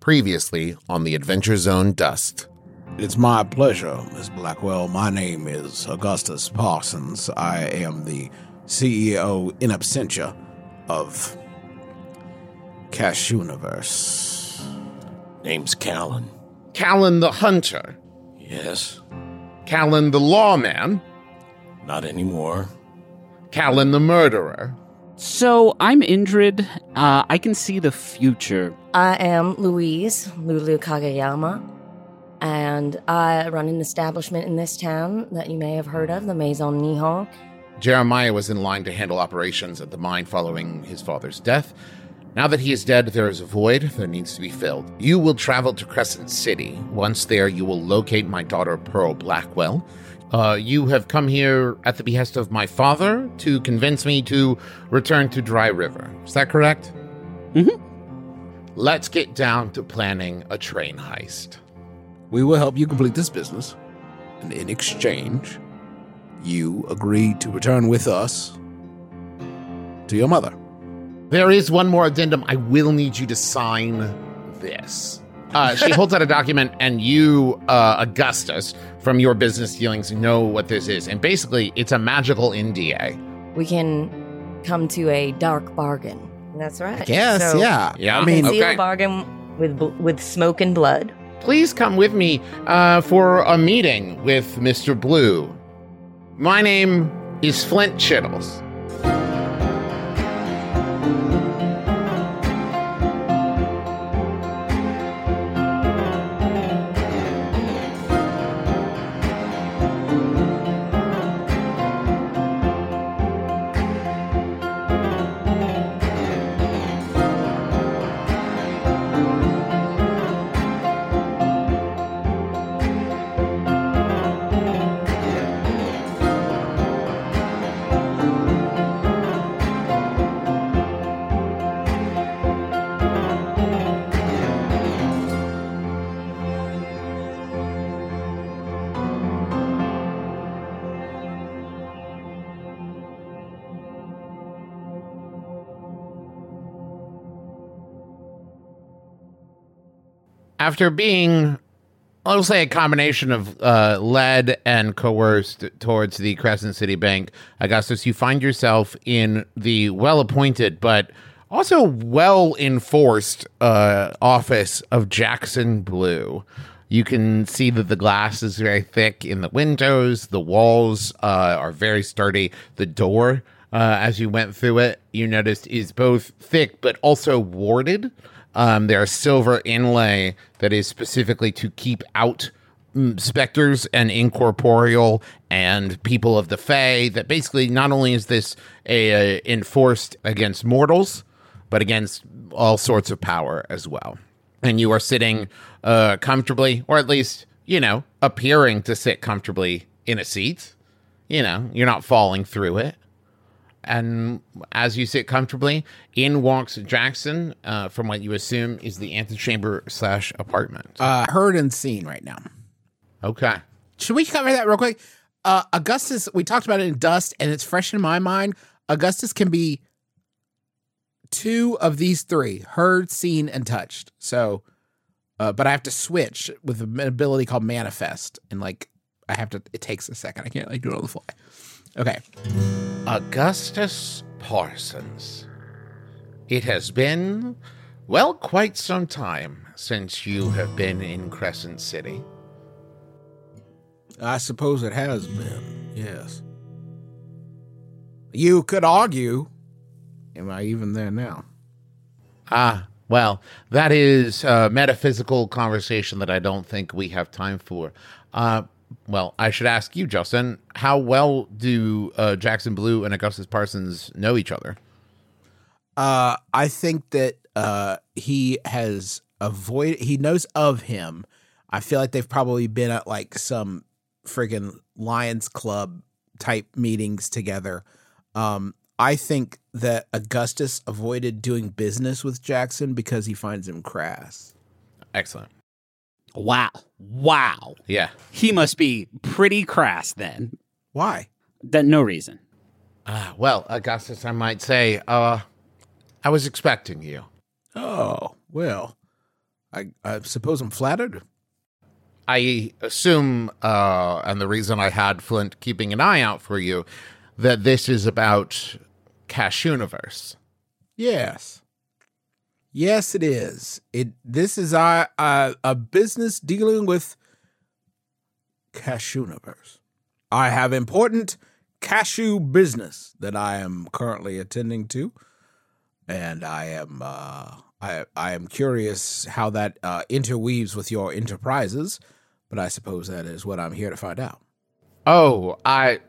Previously on the Adventure Zone Dust. It's my pleasure, Miss Blackwell. My name is Augustus Parsons. I am the CEO in absentia of Cash Universe. Name's Callan. Callan the Hunter. Yes, Callan the Lawman. not anymore. Callan the Murderer. So I'm Indrid. Uh, I can see the future. I am Louise Lulu Kagayama, and I run an establishment in this town that you may have heard of, the Maison Nihon. Jeremiah was in line to handle operations at the mine following his father's death. Now that he is dead, there is a void that needs to be filled. You will travel to Crescent City. Once there, you will locate my daughter, Pearl Blackwell. Uh, you have come here at the behest of my father to convince me to return to Dry River. Is that correct? Mhm. Let's get down to planning a train heist. We will help you complete this business, and in exchange, you agree to return with us to your mother. There is one more addendum. I will need you to sign this. Uh, she holds out a document, and you, uh, Augustus, from your business dealings, know what this is. And basically, it's a magical NDA. We can come to a dark bargain. That's right. Yes, So, yeah. Yeah. I mean, Seal Okay. bargain with with smoke and blood. Please come with me uh, for a meeting with Mr. Blue. My name is Flint Chittles. After being, I'll say, a combination of uh, led and coerced towards the Crescent City Bank, Augustus, you find yourself in the well appointed but also well enforced uh, office of Jackson Blue. You can see that the glass is very thick in the windows, the walls uh, are very sturdy, the door. Uh, as you went through it, you noticed is both thick but also warded. Um, there are silver inlay that is specifically to keep out mm, specters and incorporeal and people of the Fae. That basically not only is this a, uh, enforced against mortals, but against all sorts of power as well. And you are sitting uh, comfortably, or at least you know appearing to sit comfortably in a seat. You know, you're not falling through it and as you sit comfortably, in walks Jackson uh, from what you assume is the antechamber slash apartment. uh, heard and seen right now. okay. Should we cover that real quick? Uh, Augustus, we talked about it in Dust, and it's fresh in my mind. Augustus can be two of these three heard, seen, and touched. So, uh, but I have to switch with an ability called Manifest. And like, I have to, it takes a second. I can't like do it on the fly. Okay. Augustus Parsons. It has been, well, quite some time since you have been in Crescent City. I suppose it has been. Yes. You could argue. Am I even there now? Ah, well, that is a metaphysical conversation that I don't think we have time for. Uh, well, I should ask you, Justin, how well do uh, Jackson Blue and Augustus Parsons know each other? Uh, I think that uh, he has avoided. He knows of him. I feel like they've probably been at like some friggin' Lions Club type meetings together. Um, I think that Augustus avoided doing business with Jackson because he finds him crass. Excellent. Wow. Wow. Yeah. He must be pretty crass then. Why? That no reason. Ah, well, Augustus, I might say, uh, I was expecting you. Oh, well, I, I suppose I'm flattered. I assume, uh, and the reason I had Flint keeping an eye out for you, that this is about Cash Universe. Yes. Yes, it is. It this is a a, a business dealing with Cashewiverse. I have important cashew business that I am currently attending to, and I am uh, I I am curious how that uh, interweaves with your enterprises. But I suppose that is what I'm here to find out. Oh, I.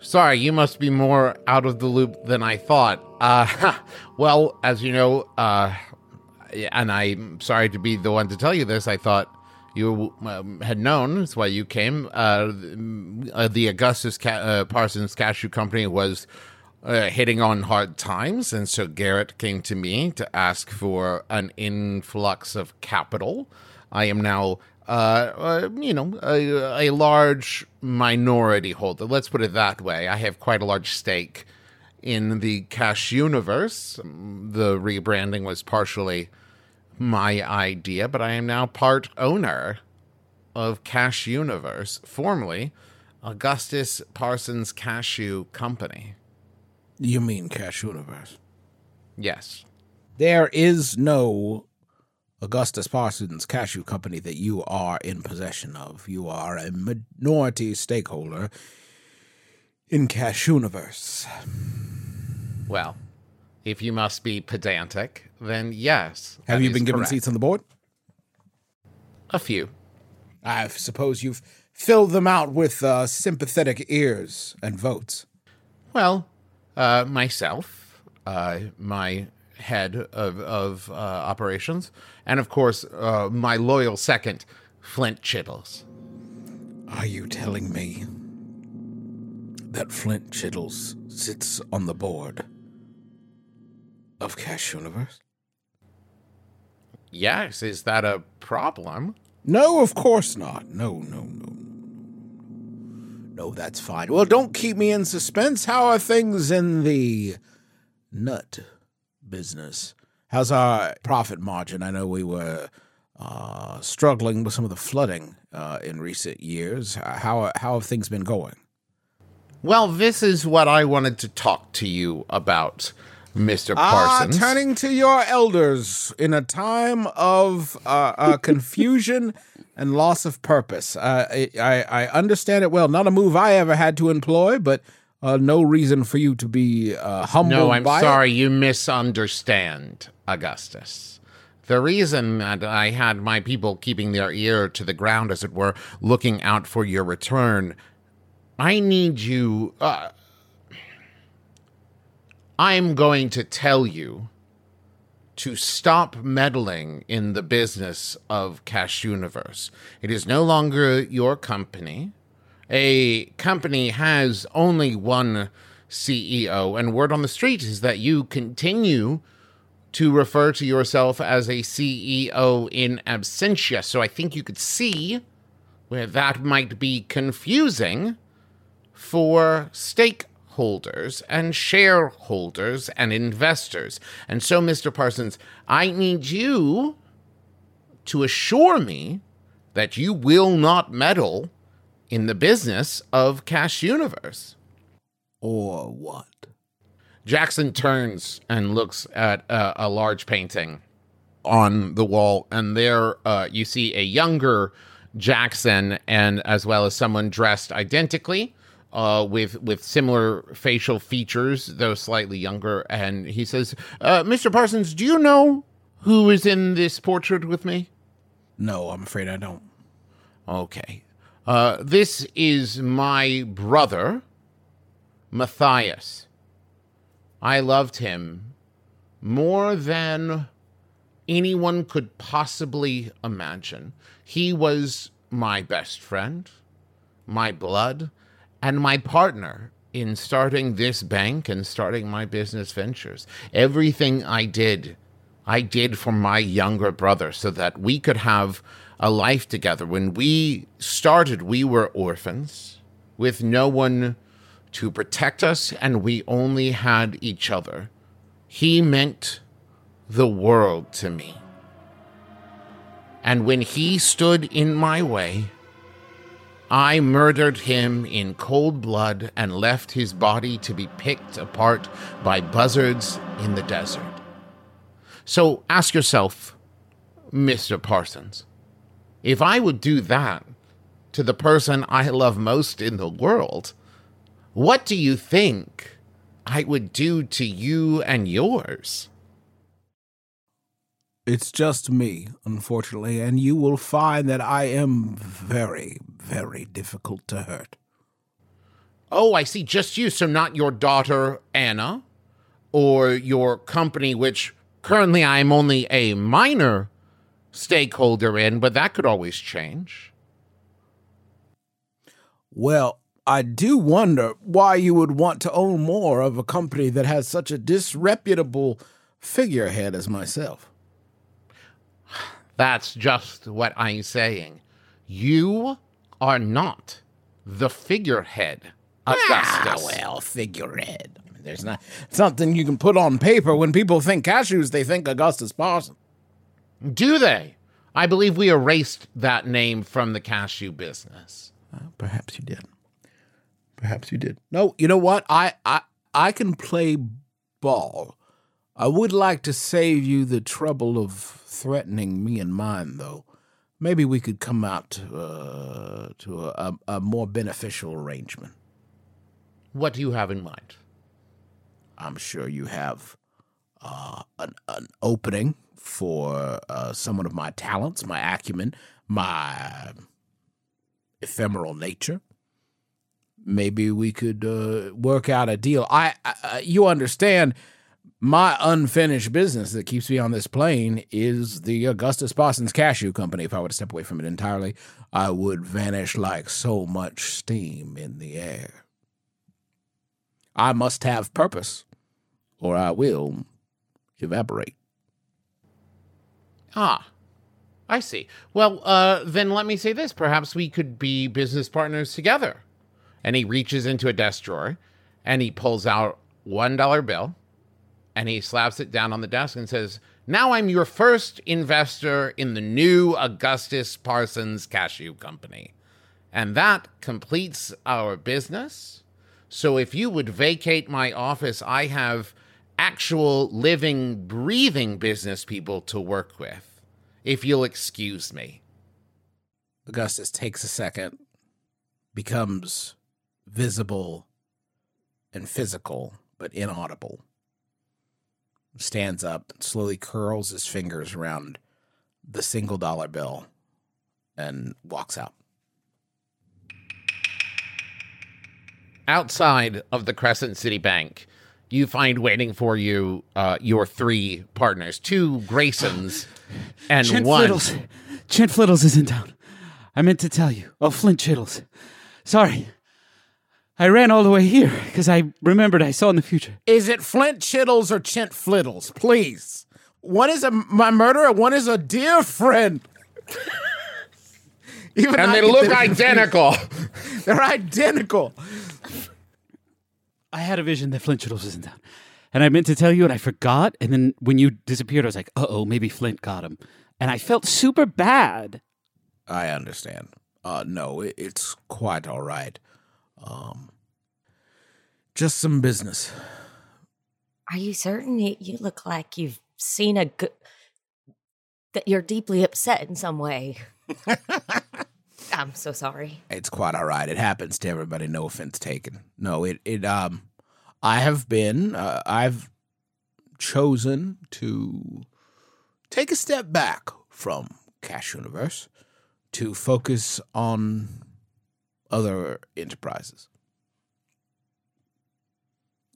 Sorry, you must be more out of the loop than I thought. Uh, well, as you know, uh, and I'm sorry to be the one to tell you this, I thought you um, had known. That's why you came. Uh, uh, the Augustus Ca- uh, Parsons Cashew Company was uh, hitting on hard times, and so Garrett came to me to ask for an influx of capital. I am now, uh, uh, you know, a, a large minority holder. Let's put it that way. I have quite a large stake in the Cash Universe. The rebranding was partially my idea, but I am now part owner of Cash Universe, formerly Augustus Parsons Cashew Company. You mean Cash Universe? Yes. There is no Augustus Parsons Cashew Company that you are in possession of. You are a minority stakeholder in Cashewiverse. Well, if you must be pedantic, then yes. Have you been given correct. seats on the board? A few. I suppose you've filled them out with uh, sympathetic ears and votes. Well, uh, myself, uh, my head of, of uh, operations, and of course, uh, my loyal second, Flint Chittles. Are you telling me that Flint Chittles sits on the board of Cash Universe? Yes, is that a problem? No, of course not. No, no, no. No, that's fine. Well, don't keep me in suspense. How are things in the nut business? How's our profit margin? I know we were uh, struggling with some of the flooding uh, in recent years. How how have things been going? Well, this is what I wanted to talk to you about, Mr. Ah, Parsons. turning to your elders in a time of uh, uh, confusion and loss of purpose. Uh, I, I I understand it well. Not a move I ever had to employ, but uh, no reason for you to be uh, humbled. No, I'm by it. sorry, you misunderstand, Augustus. The reason that I had my people keeping their ear to the ground, as it were, looking out for your return, I need you. Uh, I'm going to tell you to stop meddling in the business of Cash Universe. It is no longer your company. A company has only one CEO, and word on the street is that you continue to refer to yourself as a CEO in absentia. So I think you could see where that might be confusing for stakeholders and shareholders and investors. And so, Mr. Parsons, I need you to assure me that you will not meddle in the business of Cash Universe. Or what? Jackson turns and looks at uh, a large painting on the wall, and there uh, you see a younger Jackson, and as well as someone dressed identically, uh, with with similar facial features, though slightly younger. And he says, uh, "Mr. Parsons, do you know who is in this portrait with me?" No, I'm afraid I don't. Okay. Uh, this is my brother, Matthias. I loved him more than anyone could possibly imagine. He was my best friend, my blood, and my partner in starting this bank and starting my business ventures. Everything I did, I did for my younger brother so that we could have a life together. When we started, we were orphans with no one to protect us, and we only had each other. He meant the world to me. And when he stood in my way, I murdered him in cold blood and left his body to be picked apart by buzzards in the desert. So ask yourself, Mr. Parsons, if I would do that to the person I love most in the world, what do you think I would do to you and yours? It's just me, unfortunately, and you will find that I am very, very difficult to hurt. Oh, I see, just you, so not your daughter, Anna, or your company, which currently I'm only a minor stakeholder in, but that could always change. Well, I do wonder why you would want to own more of a company that has such a disreputable figurehead as myself. That's just what I'm saying. You are not the figurehead, Augustus. Ah, well, figurehead. I mean, there's not something you can put on paper. When people think cashews, they think Augustus Parsons. Do they? I believe we erased that name from the cashew business. Uh, perhaps you did. Perhaps you did. No, you know what? I, I I can play ball. I would like to save you the trouble of threatening me and mine, though. Maybe we could come out to, uh, to a, a, a more beneficial arrangement. What do you have in mind? I'm sure you have uh, an, an opening for uh, someone of my talents, my acumen, my ephemeral nature. Maybe we could uh, work out a deal. I, I, you understand, my unfinished business that keeps me on this plane is the Augustus Parsons Cashew Company. If I were to step away from it entirely, I would vanish like so much steam in the air. I must have purpose, or I will evaporate. Ah, I see. Well, uh, then let me say this. Perhaps we could be business partners together. And he reaches into a desk drawer and he pulls out one dollar bill and he slaps it down on the desk and says, Now I'm your first investor in the new Augustus Parsons Cashew Company. And that completes our business. So if you would vacate my office, I have actual living, breathing business people to work with. If you'll excuse me. Augustus takes a second, becomes visible and physical, but inaudible. Stands up, slowly curls his fingers around the single dollar bill, and walks out. outside of the Crescent City Bank, you find waiting for you uh, your three partners, two Graysons and Chint one. Fliddles. Chint Flittles is in town. I meant to tell you. Oh, Flint Chittles. Sorry. I ran all the way here because I remembered I saw in the future. Is it Flint Chittles or Chint Flittles? Please. One is a my murderer, one is a dear friend. Even And I they look identical. They're identical. I had a vision that Flint Chittles was in town. And I meant to tell you and I forgot. And then when you disappeared, I was like, uh oh, maybe Flint got him. And I felt super bad. I understand. Uh, no, it, it's quite all right. Um, just some business. Are you certain? You, you look like you've seen a good. That you're deeply upset in some way. I'm so sorry. It's quite all right. It happens to everybody. No offense taken. No, it it um, I have been. Uh, I've chosen to take a step back from Cash Universe to focus on other enterprises.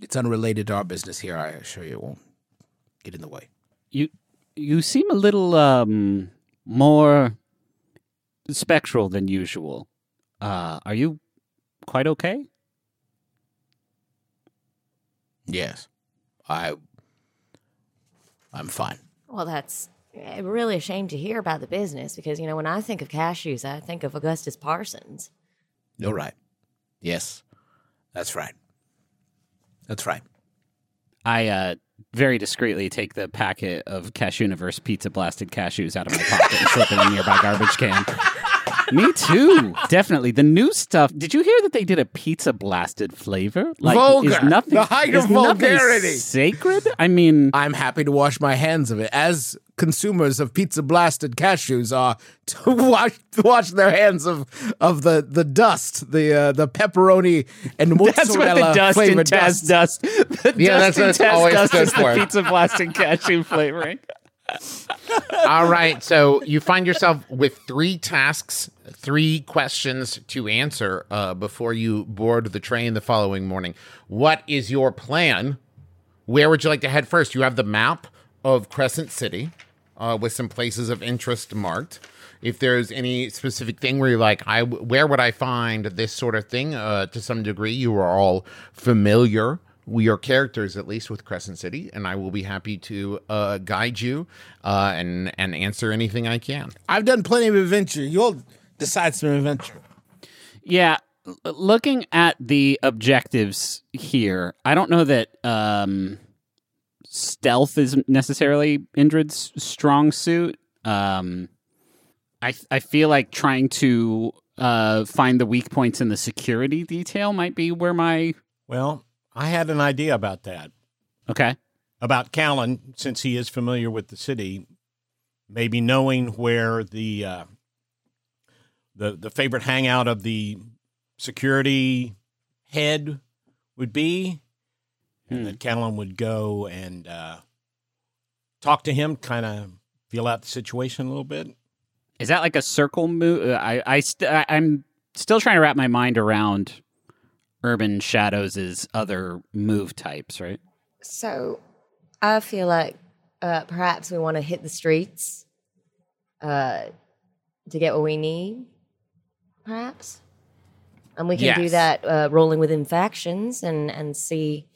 It's unrelated to our business here. I assure you, it won't get in the way. You you seem a little um more spectral than usual. Uh are you quite okay? Yes, I. I'm fine. Well, that's eh, really a shame to hear about the business because, you know, when I think of cashews, I think of Augustus Parsons. You're right. Yes, that's right. That's right. I uh very discreetly take the packet of Cashew Universe pizza blasted cashews out of my pocket and slip it in a nearby garbage can. Me too. Definitely. The new stuff. Did you hear that they did a pizza blasted flavor? Like Vulgar. Is nothing, The height of vulgarity. Sacred? I mean, I'm happy to wash my hands of it, as consumers of pizza blasted cashews are to wash wash their hands of of the the dust, the uh, the pepperoni and mozzarella that's what the dust flavored Taz dust. dust. The Yeah, dust that's what it's always dust is the pizza blasted cashew flavoring. All right. So you find yourself with three tasks, three questions to answer uh, before you board the train the following morning. What is your plan? Where would you like to head first? You have the map of Crescent City uh, with some places of interest marked. If there's any specific thing where you're like, I where would I find this sort of thing? Uh, to some degree, you are all familiar we are characters at least with Crescent City, and I will be happy to uh, guide you uh, and and answer anything I can. I've done plenty of adventure. You'll decide some adventure. Yeah, l- looking at the objectives here, I don't know that um, stealth is necessarily Indrid's strong suit. Um, I I feel like trying to uh, find the weak points in the security detail might be where my Well, I had an idea about that. okay. About Callan, since he is familiar with the city, maybe knowing where the uh, the the favorite hangout of the security head would be, Hmm. and that Callan would go and uh, talk to him, kind of feel out the situation a little bit. Is that like a circle move? I I st- I- I'm still trying to wrap my mind around Urban Shadows' is other move types, right? So I feel like uh, perhaps we want to hit the streets uh, to get what we need, perhaps. And we can do that uh, rolling within factions and, and see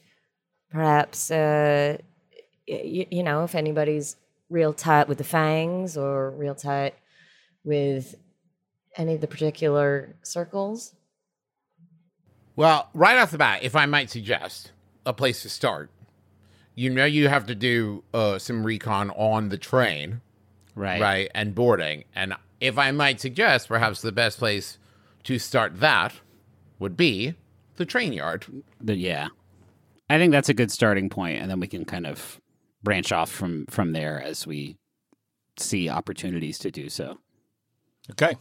perhaps, uh, y- you know, if anybody's real tight with the fangs or real tight with any of the particular circles. Well, right off the bat, if I might suggest a place to start, you know you have to do uh, some recon on the train, Right. right, and boarding. And if I might suggest, perhaps the best place to start that would be the train yard. But yeah, I think that's a good starting point, and then we can kind of branch off from from there as we see opportunities to do so. Okay.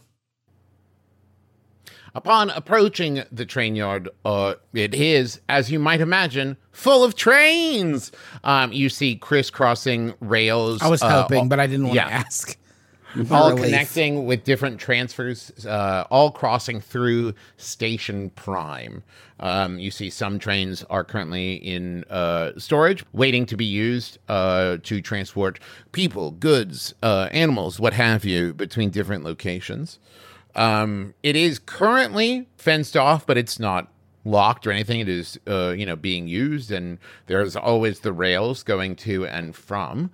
Upon approaching the train yard, uh, it is, as you might imagine, full of trains. Um, you see crisscrossing rails. I was uh, hoping, but I didn't want yeah. to ask. all Relief. connecting with different transfers, uh, all crossing through Station Prime. Um, you see some trains are currently in uh, storage, waiting to be used uh, to transport people, goods, uh, animals, what have you, between different locations. Um, it is currently fenced off, but it's not locked or anything. It is, uh, you know, being used, and there's always the rails going to and from.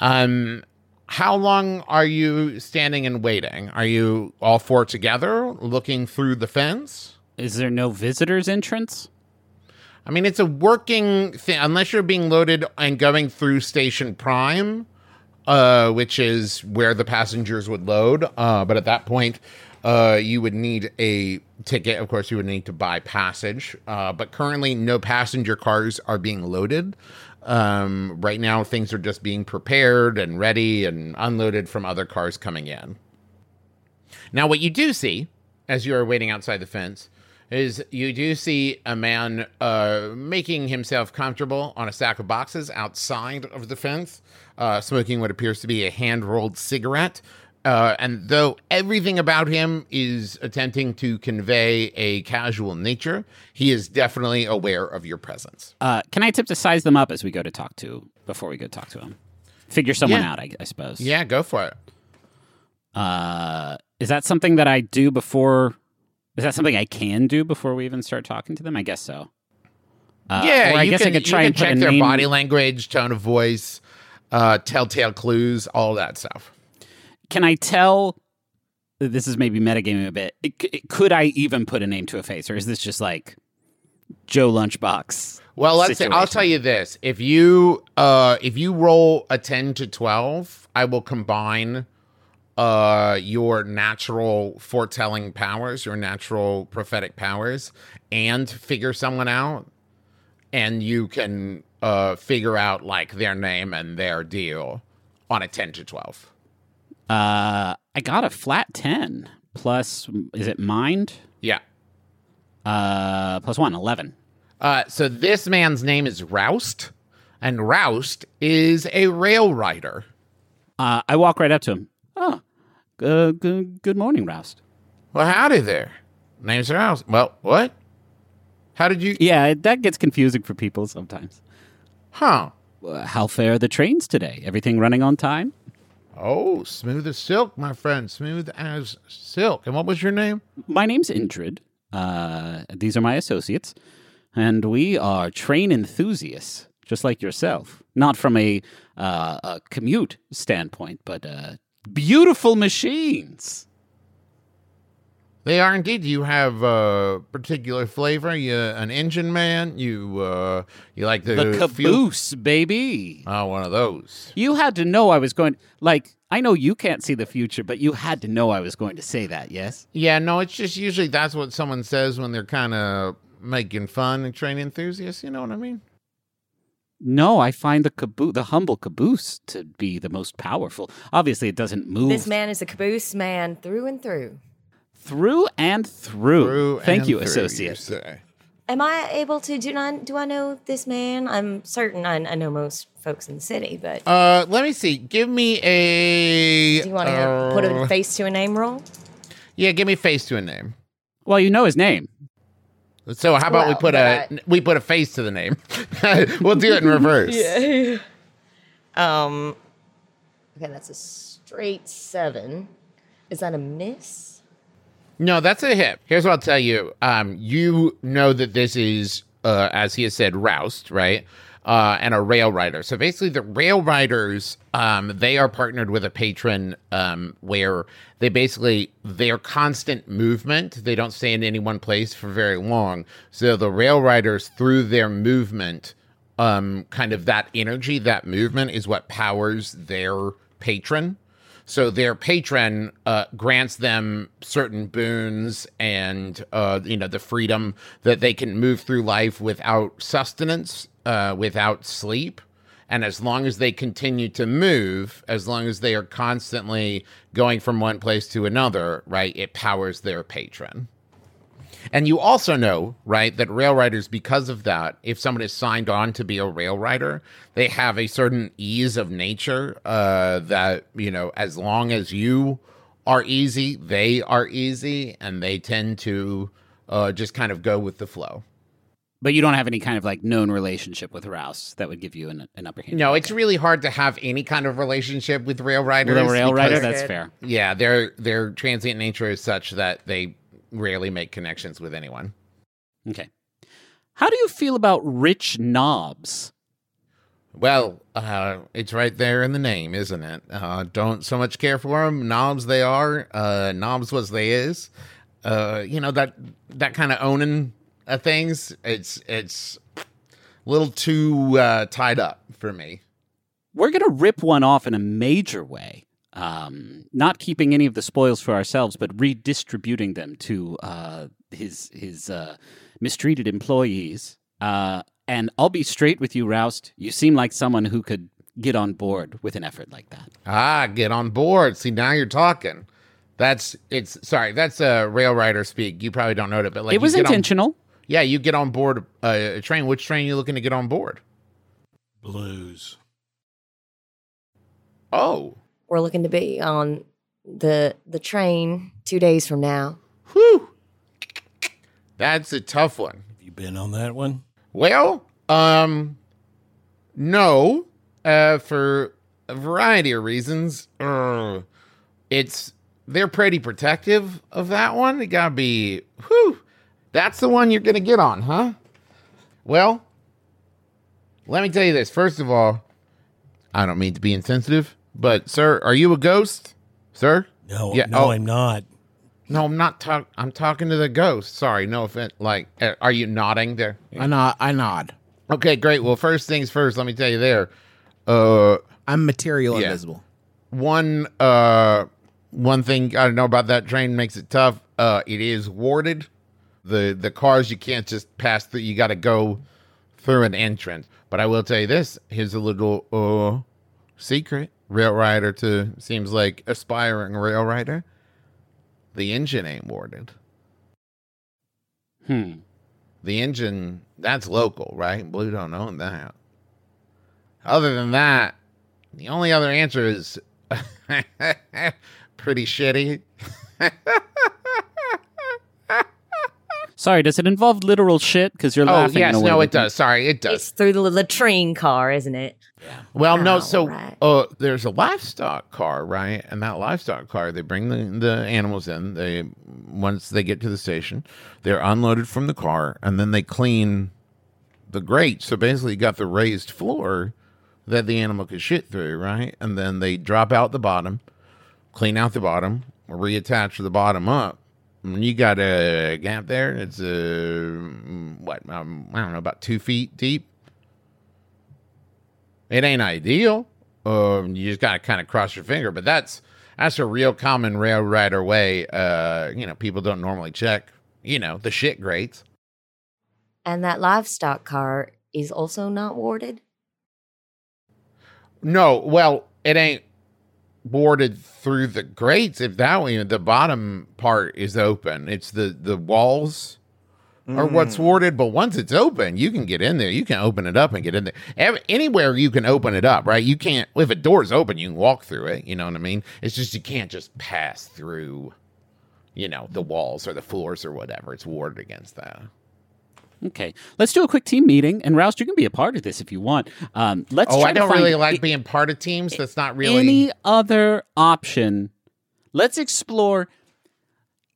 Um, how long are you standing and waiting? Are you all four together looking through the fence? Is there no visitors entrance? I mean, it's a working thing, unless you're being loaded and going through Station Prime, uh, which is where the passengers would load. Uh, but at that point, uh, you would need a ticket. Of course, you would need to buy passage. Uh, but currently, no passenger cars are being loaded. Um, right now, things are just being prepared and ready and unloaded from other cars coming in. Now, what you do see as you are waiting outside the fence is you do see a man uh, making himself comfortable on a stack of boxes outside of the fence, uh, smoking what appears to be a hand rolled cigarette. Uh, and though everything about him is attempting to convey a casual nature, he is definitely aware of your presence. Uh, can I tip to size them up as we go to talk to before we go talk to him? Figure someone Yeah. out, I, I suppose. Yeah, go for it. Uh, is that something that I do before? Is that something I can do before we even start talking to them? I guess so. Uh, yeah, I you guess can, I could try and check their name- body language, tone of voice, uh, telltale clues, all that stuff. Can I tell? This is maybe metagaming a bit. It, it- could I even put a name to a face, or is this just like Joe Lunchbox? Well, let's say I'll tell you this: if you uh if you roll a ten to twelve, I will combine uh your natural foretelling powers, your natural prophetic powers, and figure someone out, and you can uh figure out like their name and their deal on a ten to twelve. Uh, I got a flat ten plus. Is it mind? Yeah. Uh, plus one, 11. Uh, so this man's name is Roust, and Roust is a rail rider. Uh, I walk right up to him. Oh, good, good, good morning, Roust. Well, howdy there. Name's Roust. Well, what? How did you? Yeah, that gets confusing for people sometimes. Huh? Uh, how fare the trains today? Everything running on time? Oh, smooth as silk, my friend. Smooth as silk. And what was your name? My name's Indrid. Uh, these are my associates, and we are train enthusiasts, just like yourself. Not from a, uh, a commute standpoint, but uh, beautiful machines. They are indeed. You have a particular flavor. You an engine man. You uh, you like the, The fuel- caboose, baby. Oh, one of those. You had to know I was going. Like, I know you can't see the future, but you had to know I was going to say that. Yes. Yeah, no, it's just usually that's what someone says when they're kind of making fun and train enthusiasts. You know what I mean? No, I find the caboose, the humble caboose, to be the most powerful. Obviously, it doesn't move This man is a caboose man through and through. Through and through. Through Thank and you, through, associate. say. Am I able to do I do I know this man? I'm certain I, I know most folks in the city, but Uh, let me see. Give me a. do you want to put a uh, face to a name roll? Yeah, give me face to a name. Well, you know his name. So how about we Well, put a we put a face to the name? we'll do it in reverse. Um, okay, that's a straight seven. Is that a miss? No, that's a hit. Here's what I'll tell you. Um, you know that this is, uh, as he has said, Roust, right? Uh, and a rail rider. So basically, the rail riders, um, they are partnered with a patron um, where they basically their constant movement. They don't stay in any one place for very long. So the rail riders, through their movement, um, kind of that energy, that movement, is what powers their patron. So their patron uh, grants them certain boons and uh, you know the freedom that they can move through life without sustenance, uh, without sleep, and as long as they continue to move, as long as they are constantly going from one place to another, right, it powers their patron. And you also know, right, that rail riders, because of that, if someone is signed on to be a rail rider, they have a certain ease of nature uh, that, you know, as long as you are easy, they are easy, and they tend to uh, just kind of go with the flow. But you don't have any kind of like known relationship with Roust that would give you an, an upper hand. No, it's really hard to have any kind of relationship with rail riders. with a rail rider, that's fair. Yeah, their their transient nature is such that they rarely make connections with anyone. Okay. How do you feel about rich knobs? Well, uh, it's right there in the name, isn't it? Uh, don't so much care for them. Knobs they are. Uh, knobs was they is. Uh, you know that that kind of owning of things. It's it's a little too uh, tied up for me. We're going to rip one off in a major way. Um, not keeping any of the spoils for ourselves, but redistributing them to uh, his his uh, mistreated employees. Uh, and I'll be straight with you, Roust. You seem like someone who could get on board with an effort like that. Ah, get on board. See, now you're talking. That's it's sorry. That's a uh, rail rider speak. You probably don't know it, but like it was you get on- intentional. yeah, you get on board a, a train. Which train are you looking to get on board? Blues. Oh, We're looking to be on the the train two days from now. whew. That's a tough one. Have you been on that one? Well, um, no, uh, for a variety of reasons. Uh, it's they're pretty protective of that one. It gotta be, whew, that's the one you're gonna get on, huh? Well, let me tell you this. First of all, I don't mean to be insensitive, but sir, are you a ghost, sir? No, Yeah, no, oh. I'm not. No, I'm not talking. I'm talking to the ghost. Sorry, no offense. Like, uh, are you nodding there? I nod. I nod. Okay, great. Well, first things first, let me tell you there. Uh, I'm material Yeah. invisible. one uh one thing I don't know about that train makes it tough. Uh it is warded. The the cars you can't just pass through. You got to go through an entrance. But I will tell you this: here's a little uh secret. Rail rider to seems like aspiring rail rider. The engine ain't warded. Hmm. The engine that's local, right? Blue don't own that. Other than that, the only other answer is pretty shitty. Sorry, does it involve literal shit? Because you're Oh laughing. yes, in a no, it does. Sorry, it does. It's through the latrine car, isn't it? Well, no, so Alright. uh, there's a livestock car, right? And that livestock car, they bring the, the animals in. They once they get to the station, they're unloaded from the car, and then they clean the grate. So basically, you got the raised floor that the animal could shit through, right? And then they drop out the bottom, clean out the bottom, reattach the bottom up. And you got a gap there. It's a what? Um, I don't know, about two feet deep. It ain't ideal. Um, you just got to kind of cross your finger, but that's that's a real common rail rider way. Uh, you know, people don't normally check. You know, the shit grates. And that livestock car is also not warded. No, well, it ain't boarded through the grates. If that way, the bottom part is open. It's the the walls are what's warded. But once it's open, you can get in there. You can open it up and get in there. Anywhere you can open it up, right? You can't. If a door's open, you can walk through it. You know what I mean? It's just you can't just pass through. You know the walls or the floors or whatever. It's warded against that. Okay, let's do a quick team meeting, and Roust, you can be a part of this if you want. Um, let's. Oh, I don't really like i- being part of teams. That's not really. any other option. Let's explore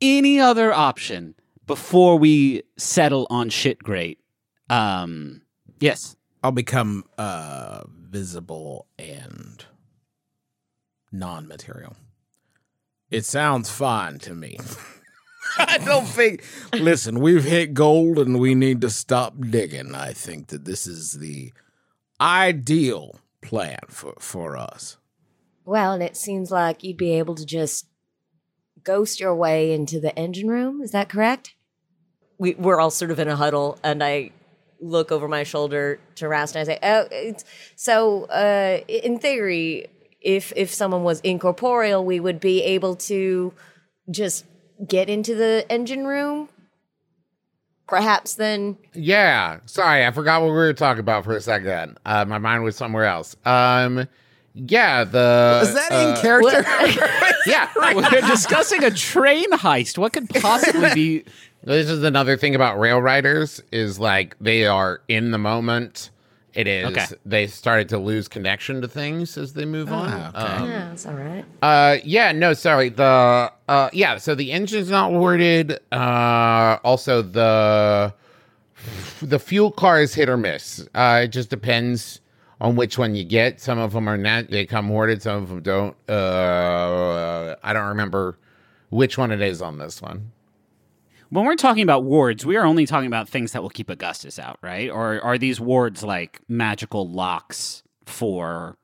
any other option before we settle on shit grate. Um, yes. I'll become uh visible and non-material. It sounds fine to me. I don't think Listen, we've hit gold and we need to stop digging. I think that this is the ideal plan for for us. Well, and it seems like you'd be able to just ghost your way into the engine room. Is that correct? We, we're all sort of in a huddle, and I look over my shoulder to Roust and I say, "Oh, it's, so uh, in theory, if if someone was incorporeal, we would be able to just get into the engine room. Perhaps then Yeah, sorry, I forgot what we were talking about for a second. Uh, my mind was somewhere else. Um, yeah, the Is that uh, in character? Yeah, We're discussing a train heist. What could possibly be? This is another thing about rail riders is like they are in the moment. It is Okay. they started to lose connection to things as they move on. Ah, okay. Um, yeah, that's all right. Uh, yeah, no, sorry. The uh, yeah, so the engine's not warded. Uh, also the the fuel car is hit or miss. Uh, it just depends on which one you get. Some of them are not. They come warded. Some of them don't. Uh, I don't remember which one it is on this one. When we're talking about wards, we are only talking about things that will keep Augustus out, right? Or are these wards like magical locks for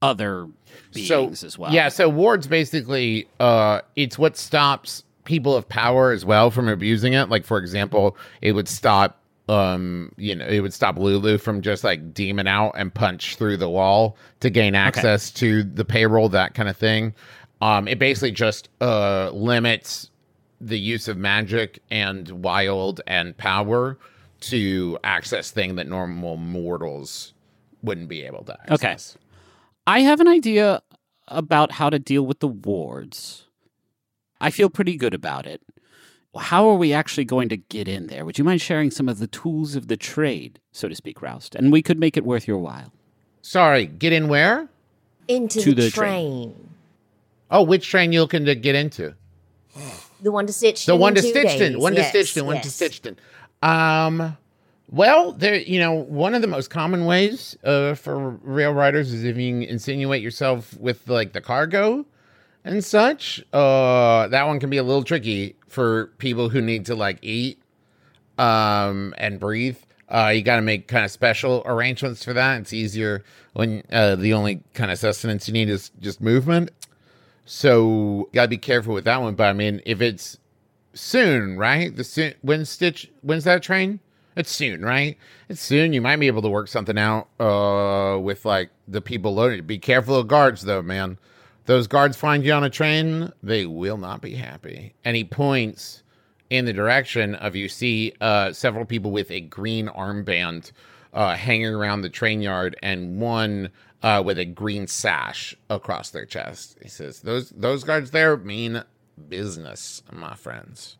other beings as well? Yeah, so wards basically uh it's what stops people of power as well from abusing it. Like for example, it would stop um you know, it would stop Lulu from just like demon out and punch through the wall to gain access to the payroll, that kind of thing. Um it basically just uh limits the use of magic and wild and power to access thing that normal mortals wouldn't be able to access. Okay. I have an idea about how to deal with the wards. I feel pretty good about it. How are we actually going to get in there? Would you mind sharing some of the tools of the trade, so to speak, Roust? And we could make it worth your while. Sorry, get in where? Into To the, the train. train. Oh, which train you looking to get into? The one to Stitchton. The one to in two Stitchton. days. One Yes, to Stitchton. One to. Stitchton. Um, well, there. You know, one of the most common ways uh, for rail riders is if you insinuate yourself with like the cargo and such. Uh, that one can be a little tricky for people who need to like eat, um, and breathe. Uh, you got to make kind of special arrangements for that. It's easier when uh, the only kind of sustenance you need is just movement. So got to be careful with that one. But I mean, if it's soon, right? The soon when Stitch when's that train? It's soon, right? It's soon. You might be able to work something out uh, with like the people loaded. Be careful of guards, though, man. Those guards find you on a train, they will not be happy. And he points in the direction of you see uh, several people with a green armband uh, hanging around the train yard, and one uh, with a green sash across their chest. He says, "Those those guards there mean business, my friends."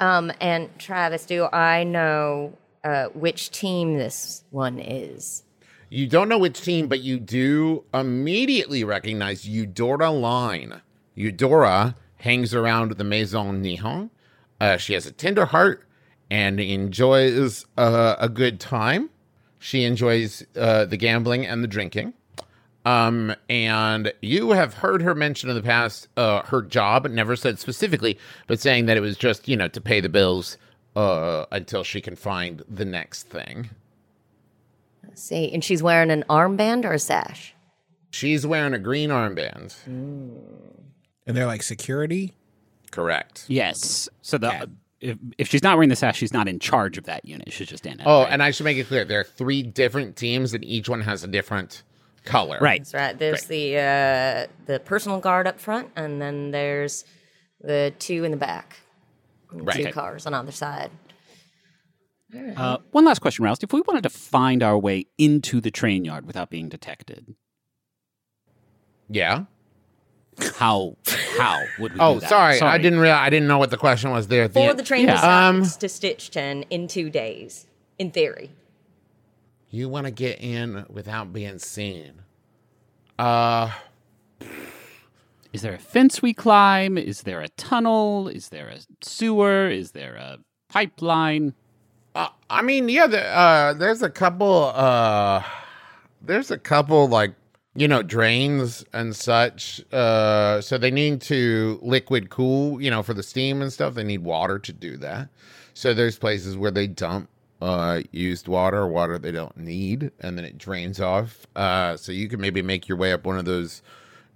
Um, and Travis, do I know uh, which team this one is? You don't know which team, but you do immediately recognize Eudora Line. Eudora hangs around the Maison Nihon. Uh, she has a tender heart and enjoys uh, a good time. She enjoys uh, the gambling and the drinking. Um, and you have heard her mention in the past uh, her job, never said specifically, but saying that it was just, you know, to pay the bills uh, until she can find the next thing. Let's see, and she's wearing an armband or a sash? She's wearing a green armband. And they're like security. Correct. Yes. So the if, if she's not wearing the sash, she's not in charge of that unit. She's just in it. Oh, right? and I should make it clear there are three different teams, and each one has a different color. right. That's right. There's the uh, the personal guard up front, and then there's the two in the back. And Right. Two cars on either side. Uh, one last question, Roust. If we wanted to find our way into the train yard without being detected, Yeah. how how would we? Oh, do that? sorry, I didn't realize. I didn't know what the question was there. At the For the train Yeah. to stop Um, to Stitchton in two days, in theory. You want to get in without being seen. Uh, Is there a fence we climb? Is there a tunnel? Is there a sewer? Is there a pipeline? uh I mean, yeah. The, uh, there's a couple. Uh, there's a couple like you know drains and such. Uh, so they need to liquid cool. You know, for the steam and stuff, they need water to do that. So there's places where they dump uh, used water water they don't need, and then it drains off. Uh, so you can maybe make your way up one of those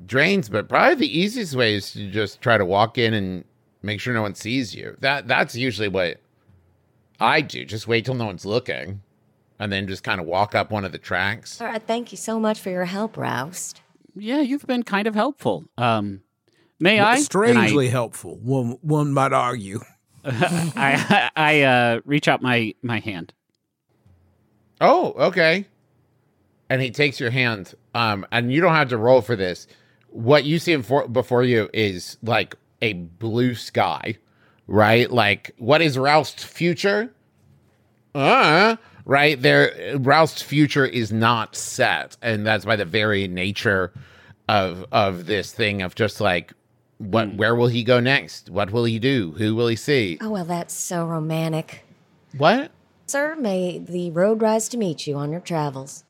drains, but probably the easiest way is to just try to walk in and make sure no one sees you. That that's usually what I do. Just wait till no one's looking, and then just kind of walk up one of the tracks. All right, thank you so much for your help, Roust. Yeah, you've been kind of helpful. Um, may I? And I- Strangely helpful. One one might argue. I I, uh, reach out my my hand. Oh, okay. And he takes your hand, um, and you don't have to roll for this. What you see for- before you is like a blue sky, right? Like what is Roust's future? Uh, right there. Roust's future is not set, and that's by the very nature of of this thing of just like what mm. where will he go next? What will he do? Who will he see? Oh, well, that's so romantic. What? Sir, may the road rise to meet you on your travels.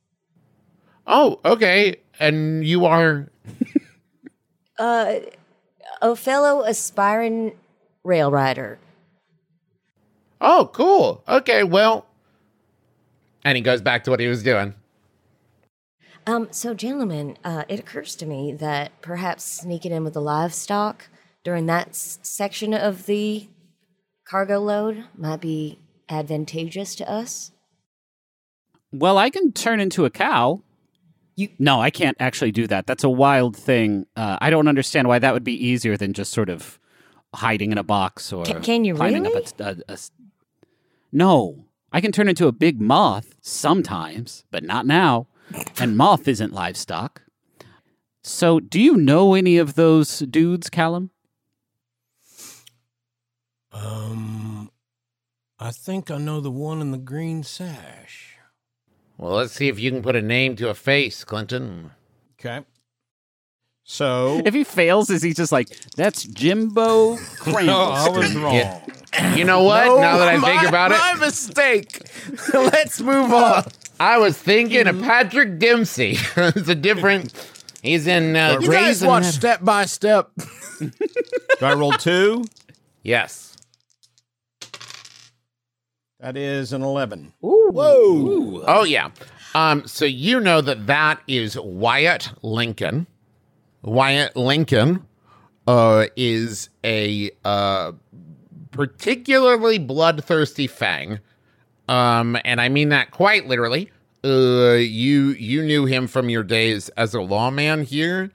Oh, okay. And you are uh, A fellow aspiring rail rider. Oh, cool. Okay, well. And he goes back to what he was doing. Um, so, gentlemen, uh, it occurs to me that perhaps sneaking in with the livestock during that s- section of the cargo load might be advantageous to us. Well, I can turn into a cow. You- No, I can't actually do that. That's a wild thing. Uh, I don't understand why that would be easier than just sort of hiding in a box or Ca- can you climbing really? up a, a- a No, I can turn into a big moth sometimes, but not now. And moth isn't livestock. So, do you know any of those dudes, Callan? Um, I think I know the one in the green sash. Well, let's see if you can put a name to a face, Clinton. Okay. So If he fails, is he just like, that's Jimbo Cramble? no, I was wrong. Yeah. You know what? now that I think my, about it, my mistake. Let's move on. I was thinking of Patrick Dempsey. it's a different. He's in uh, You guys Grey's watch Anatomy. Step by Step. Do I roll two? Yes. That is an 11. Whoa. Oh yeah. Um, so you know that that is Wyatt Lincoln. Wyatt Lincoln uh, is a uh, particularly bloodthirsty fang, um, and I mean that quite literally. Uh, you you knew him from your days as a lawman here,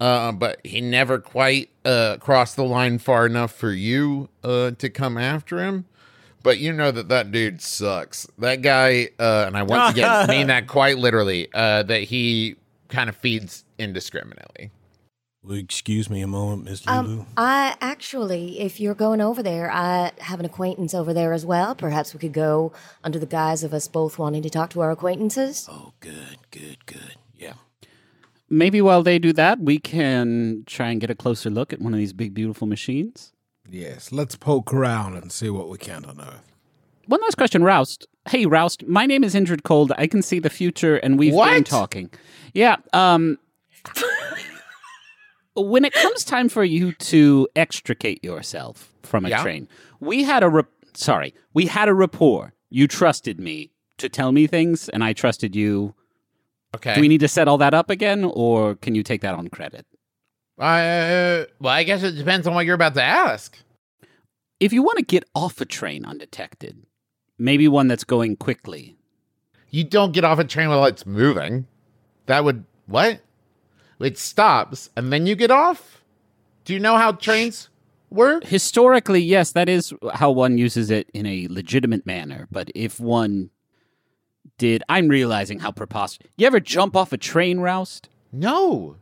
uh, but he never quite uh, crossed the line far enough for you uh, to come after him. But you know that that dude sucks. That guy, uh, and I once again mean that quite literally, uh, that he kind of feeds indiscriminately. Will excuse me a moment, Miss Um, Lulu? I actually, if you're going over there, I have an acquaintance over there as well. Perhaps we could go under the guise of us both wanting to talk to our acquaintances. oh, good, good, good. Yeah. Maybe while they do that, we can try and get a closer look at one of these big, beautiful machines. Yes, let's poke around and see what we can unearth. One last question, Roust. Hey, Roust. My name is Indrid Cold. I can see the future, and we've been talking. Yeah. Um. When it comes time for you to extricate yourself from a Yeah. train, we had a rep- sorry, we had a rapport. You trusted me to tell me things, and I trusted you. Okay. Do we need to set all that up again, or can you take that on credit? Uh, well, I guess it depends on what you're about to ask. If you want to get off a train undetected, maybe one that's going quickly, You don't get off a train while it's moving. That would what? It stops and then you get off. Do you know how trains work? Historically, yes, that is how one uses it in a legitimate manner. But if one did, I'm realizing how preposterous. You ever jump off a train, Roust? No.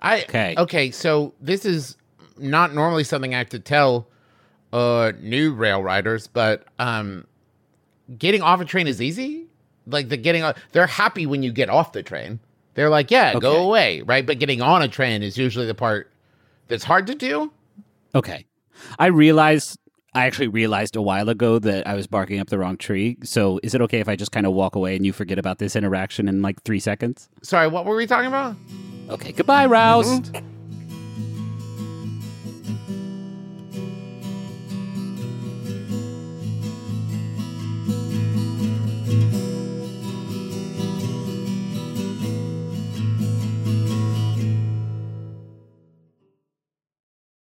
I Okay. Okay, so this is not normally something I have to tell uh new rail riders, but um getting off a train is easy. Like the getting off they're happy when you get off the train. They're like, yeah, go away, right? But getting on a train is usually the part that's hard to do. Okay. I realized, I actually realized a while ago that I was barking up the wrong tree. So is it okay if I just kind of walk away and you forget about this interaction in like three seconds? Sorry, what were we talking about? Okay. Goodbye, Roust. Mm-hmm.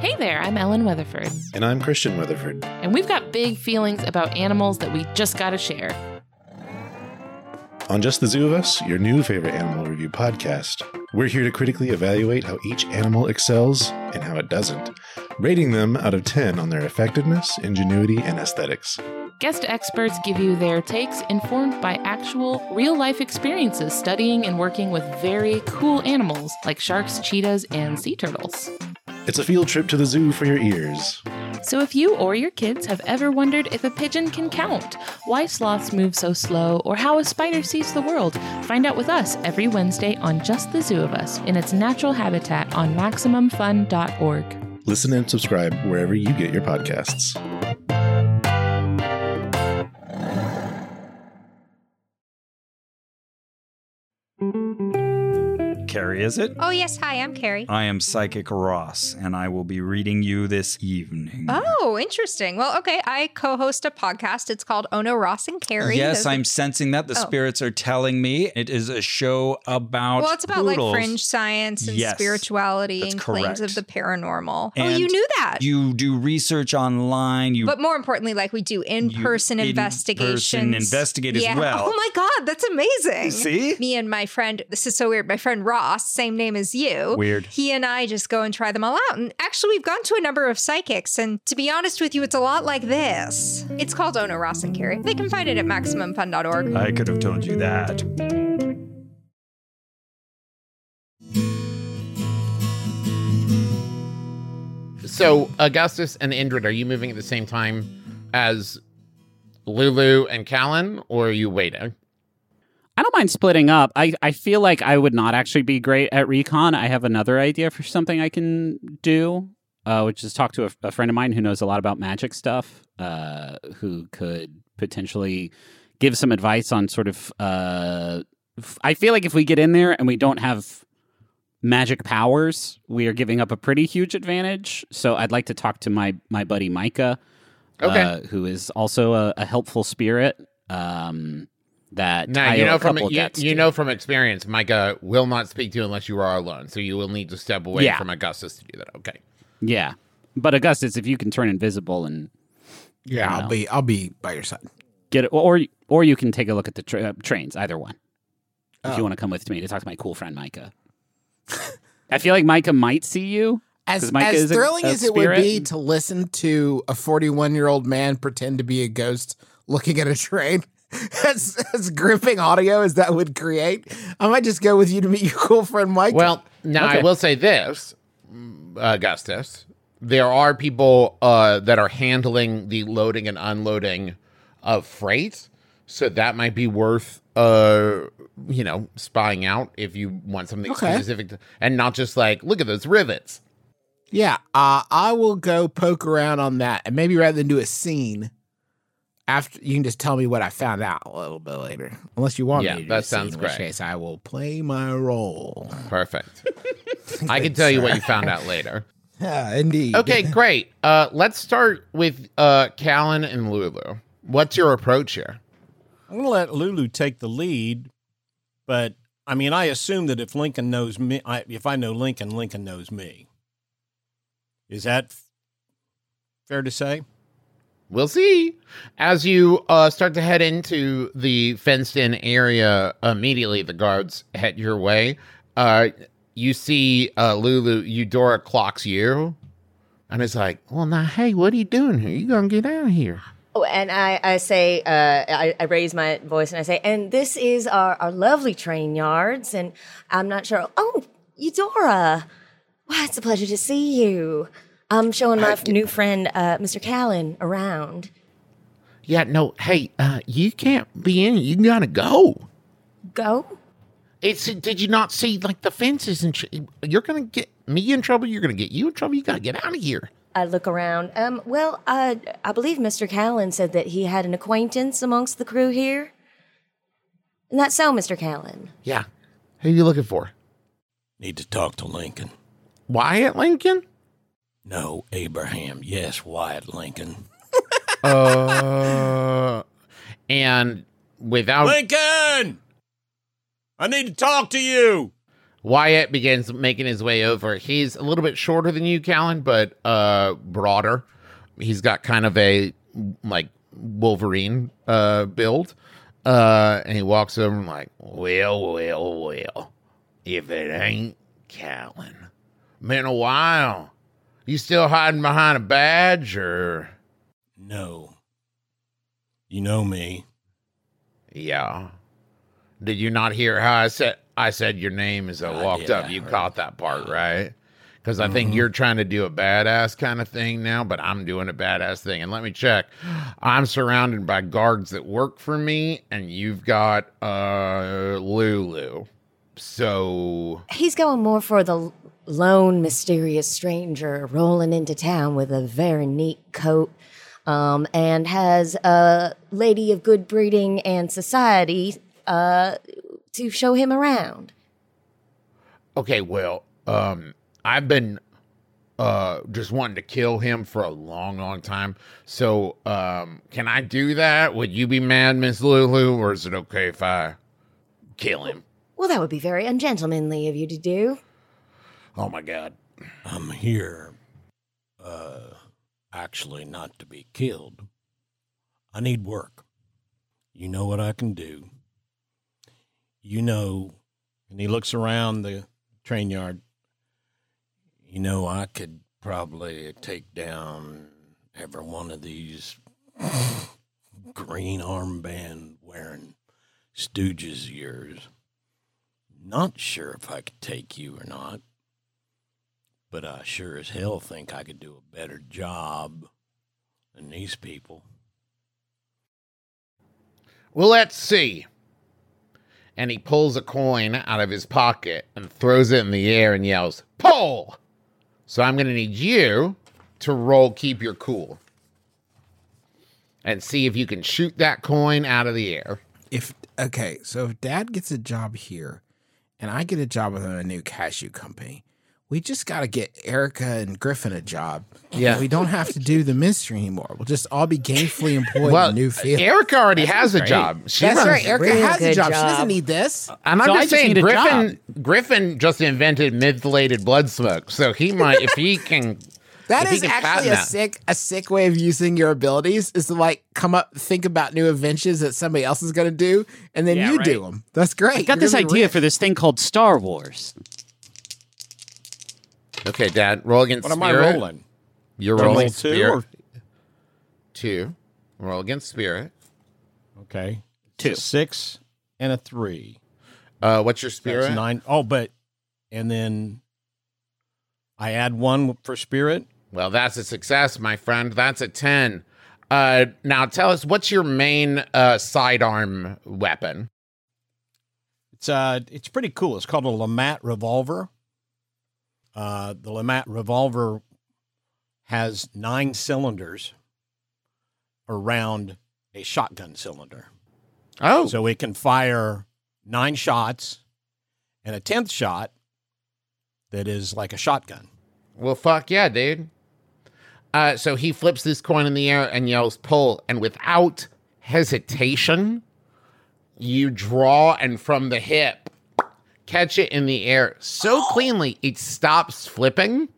Hey there, I'm Ellen Weatherford, And I'm Christian Weatherford. and we've got big feelings about animals that we just gotta share. On Just the Zoo of Us, your new favorite animal review podcast, we're here to critically evaluate how each animal excels and how it doesn't, rating them out of 10 on their effectiveness, ingenuity, and aesthetics. Guest experts give you their takes informed by actual, real life experiences studying and working with very cool animals like sharks, cheetahs, and sea turtles. It's a field trip to the zoo for your ears. So, if you or your kids have ever wondered if a pigeon can count, why sloths move so slow, or how a spider sees the world, find out with us every Wednesday on Just the Zoo of Us in its natural habitat on MaximumFun.org. Listen and subscribe wherever you get your podcasts. Carrie, is it? Oh, yes. Hi, I'm Carrie. I am Psychic Ross, and I will be reading you this evening. Oh, interesting. Well, okay. I co host a podcast. It's called Ono Ross and Carrie. Yes, Those- I'm sensing that. The Oh. spirits are telling me it is a show about. Well, it's about poodles. like fringe science and Yes, spirituality and claims of the paranormal. oh, you knew that. You do research online. You but more importantly, like we do in person in-person investigations. investigate as well. Oh my God, that's amazing. See? Me and my friend, this is so weird. My friend Ross, same name as you. Weird. He and I just go and try them all out. And actually, we've gone to a number of psychics. And to be honest with you, it's a lot like this. It's called Ono Ross and Carrie. They can find it at MaximumFun.org. I could have told you that. So, Augustus and Indrid, are you moving at the same time as Lulu and Callan, or are you waiting? I don't mind splitting up. I, I feel like I would not actually be great at recon. I have another idea for something I can do, uh, which is talk to a, a friend of mine who knows a lot about magic stuff, uh, who could potentially give some advice on sort of. Uh, f- I feel like if we get in there and we don't have magic powers, we are giving up a pretty huge advantage. So I'd like to talk to my my buddy Micah, Okay. uh, who is also a, a helpful spirit. Um, that Now I you know a from you, you know from experience, Micah will not speak to you unless you are alone. So you will need to step away Yeah. from Augustus to do that. Okay. Yeah, but Augustus, if you can turn invisible and Yeah, I I'll know. be I'll be by your side. get it, or or you can take a look at the tra- uh, trains. Either one. If Oh. you want to come with me to talk to my cool friend Micah. I feel like Micah might see you. As, Micah as is a- thrilling a as it would be to listen to a 41 year old man pretend to be a ghost looking at a train, as, as gripping audio as that would create, I might just go with you to meet your cool friend Mike. Well, now I will say this, mm, Augustus. There are people uh, that are handling the loading and unloading of freight, so that might be worth, uh, you know, spying out if you want something Okay. specific, to, and not just like look at those rivets. Yeah, uh, I will go poke around on that, and maybe rather than do a scene, after you can just tell me what I found out a little bit later, unless you want Yeah, me to. do that a scene, sounds in which great. case, I will play my role. Perfect. I can tell you what you found out later. Yeah, indeed. Okay, great. Uh, let's start with uh, Callan and Lulu. What's your approach here? I'm going to let Lulu take the lead, but I mean, I assume that if Lincoln knows me, I, if I know Lincoln, Lincoln knows me. Is that f- fair to say? We'll see. As you uh, start to head into the fenced in area, immediately the guards head your way. Uh, you see uh, Lulu, Eudora clocks you. And it's like, well, now, hey, what are you doing here? You gonna get out of here? Oh, and I, I say, uh, I, I raise my voice and I say, and this is our, our lovely train yards. And I'm not sure. Oh, Eudora. Wow, it's a pleasure to see you. I'm showing my new friend, uh, Mr. Callan, around. Yeah, no, hey, uh, you can't be in. You gotta go. Go? It's did you not see like the fences and sh- you're gonna get me in trouble. You're gonna get you in trouble. You gotta get out of here. I look around. Um, well, uh, I believe Mr. Callan said that he had an acquaintance amongst the crew here. Isn't that so, Mr. Callan? Yeah. Who are you looking for? Need to talk to Lincoln. Wyatt Lincoln? No, Abraham. Yes, Wyatt Lincoln. Uh, and without Lincoln! I need to talk to you. Wyatt begins making his way over. He's a little bit shorter than you, Callan, but uh broader. He's got kind of a like Wolverine uh build. Uh and he walks over and like, well, well, well. If it ain't Callan. Been a while. You still hiding behind a badge or No. You know me. Yeah. Did you not hear how I said I said your name as I I walked did, up? You heard. caught that part, right? Because I think Mhm. you're trying to do a badass kind of thing now, but I'm doing a badass thing. And let me check. I'm surrounded by guards that work for me, and you've got uh Lulu. So He's going more for the lone, mysterious stranger rolling into town with a very neat coat um, and has a lady of good breeding and society uh, to show him around. okay, well, um, I've been uh just wanting to kill him for a long, long time. So um can I do that? Would you be mad, Miss Lulu, or is it okay if I kill him? Well, that would be very ungentlemanly of you to do. Oh my god. I'm here, uh, actually not to be killed. I need work. You know what I can do. You know, and he looks around the train yard. You know, I could probably take down every one of these green armband wearing stooges of yours. Not sure if I could take you or not but I sure as hell think I could do a better job than these people. Well, let's see. And he pulls a coin out of his pocket and throws it in the air and yells, Pull! So I'm going to need you to roll Keep Your Cool and see if you can shoot that coin out of the air. If okay, so if Dad gets a job here, and I get a job with a new cashew company, we just got to get Erica and Griffin a job. Yeah. we don't have to do the mystery anymore. We'll just all be gainfully employed Well, in new field. Erica already has a job. She That's right. Erica real has a good job. She doesn't need this. And I'm So I just just saying, need a Griffin Griffin just invented methylated blood smoke, so he might if he can. That If is actually a sick a sick way of using your abilities is to like come up think about new inventions that somebody else is going to do and then Yeah, you right. do them. That's great. I got You're this idea rich. for this thing called Star Wars. Okay, Dad, roll against What am I rolling? You're Roll rolling two spirit. or- Two. Roll against spirit. Okay. Two. six and a three. Uh, what's your That's spirit? nine. Oh, but and then I add one for spirit. Well, that's a success, my friend. That's a 10. Uh, now tell us what's your main uh, sidearm weapon? It's uh, it's pretty cool. It's called a LeMat revolver. Uh, the LeMat revolver has nine cylinders around a shotgun cylinder. Oh, So it can fire nine shots and a tenth shot that is like a shotgun. well, fuck yeah, dude. Uh, so he flips this coin in the air and yells, pull. And without hesitation, you draw and from the hip, catch it in the air so cleanly it stops flipping.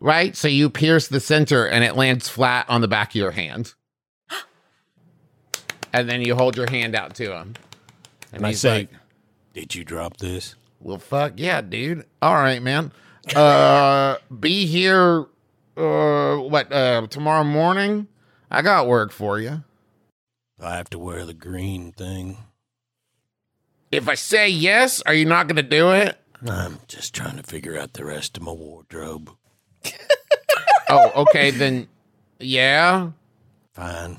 Right? So you pierce the center and it lands flat on the back of your hand. And then you hold your hand out to him. And I he's say, like, Did you drop this? Well, fuck yeah, dude. All right, man. Uh, be here. Uh, what? Uh, tomorrow morning. I got work for you. I have to wear the green thing. If I say yes, are you not gonna do it? I'm just trying to figure out the rest of my wardrobe. Oh, okay then. Yeah. Fine.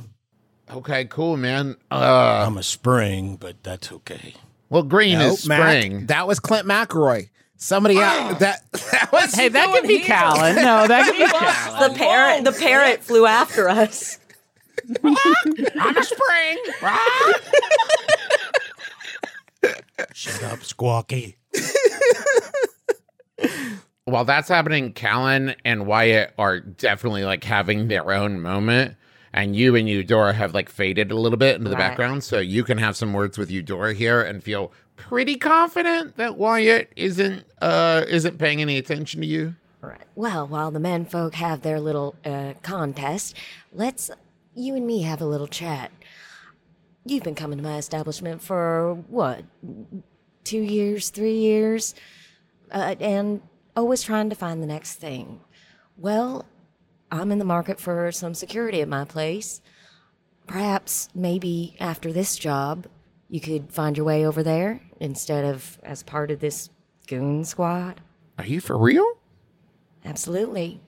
Okay, cool, man. Uh, I'm a spring, but that's okay. well, green Nope, is Mac, spring. that was Clint McElroy. Somebody out that that was Hey, that could be Callan. No, that could be Callan. The parrot, the parrot flew after us. I'm a spring. Shut up, Squawky. while that's happening, Callan and Wyatt are definitely like having their own moment. And you and Eudora have like faded a little bit into the Right. background. So you can have some words with Eudora here and feel pretty confident that Wyatt isn't uh isn't paying any attention to you. Right. Well, while the men folk have their little uh, contest, let's you and me have a little chat. You've been coming to my establishment for what, two years, three years, uh, and always trying to find the next thing. Well, I'm in the market for some security at my place. Perhaps, maybe after this job, you could find your way over there instead of as part of this goon squad. Are you for real? Absolutely.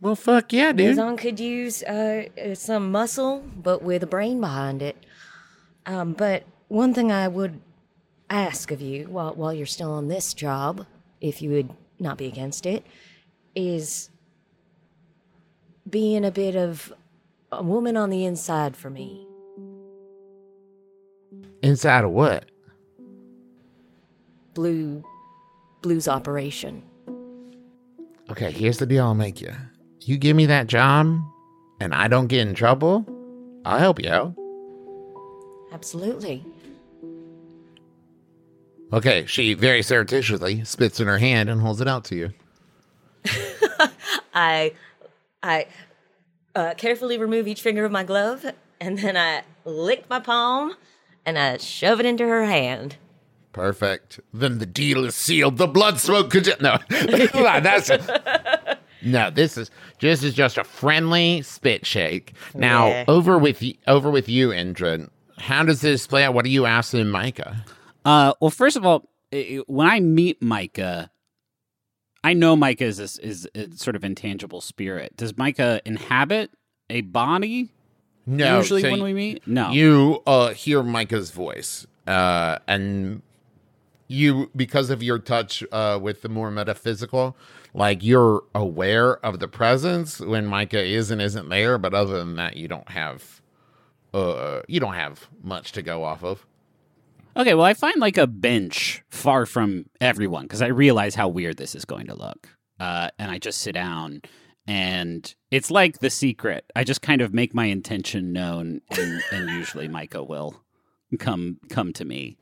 Well, fuck yeah, dude. Yazan could use uh, uh, some muscle, but with a brain behind it. Um, but one thing I would ask of you while while you're still on this job, if you would not be against it, is being a bit of a woman on the inside for me. Inside of what? Blue, blues operation. Okay, here's the deal I'll make you. You give me that job and I don't get in trouble, I'll help you out. Absolutely. Okay, she very surreptitiously spits in her hand and holds it out to you. I, I uh, carefully remove each finger of my glove, and then I lick my palm, and I shove it into her hand. Perfect. Then the deal is sealed. The blood smoke could no. That's no. This is this is just a friendly spit shake. Now Yeah. over with over with you, Indrid. How does this play out? What are you asking Micah? Uh, well, first of all, when I meet Micah, I know Micah is this, is a sort of intangible spirit. Does Micah inhabit a body? No, usually so when we meet, no. You uh, hear Micah's voice, uh, and you, because of your touch uh, with the more metaphysical, like you're aware of the presence when Micah is and isn't there. But other than that, you don't have, uh, you don't have much to go off of. Okay, well, I find like a bench far from everyone because I realize how weird this is going to look. Uh, and I just sit down, and it's like the secret. I just kind of make my intention known, and, and usually Micah will come come to me.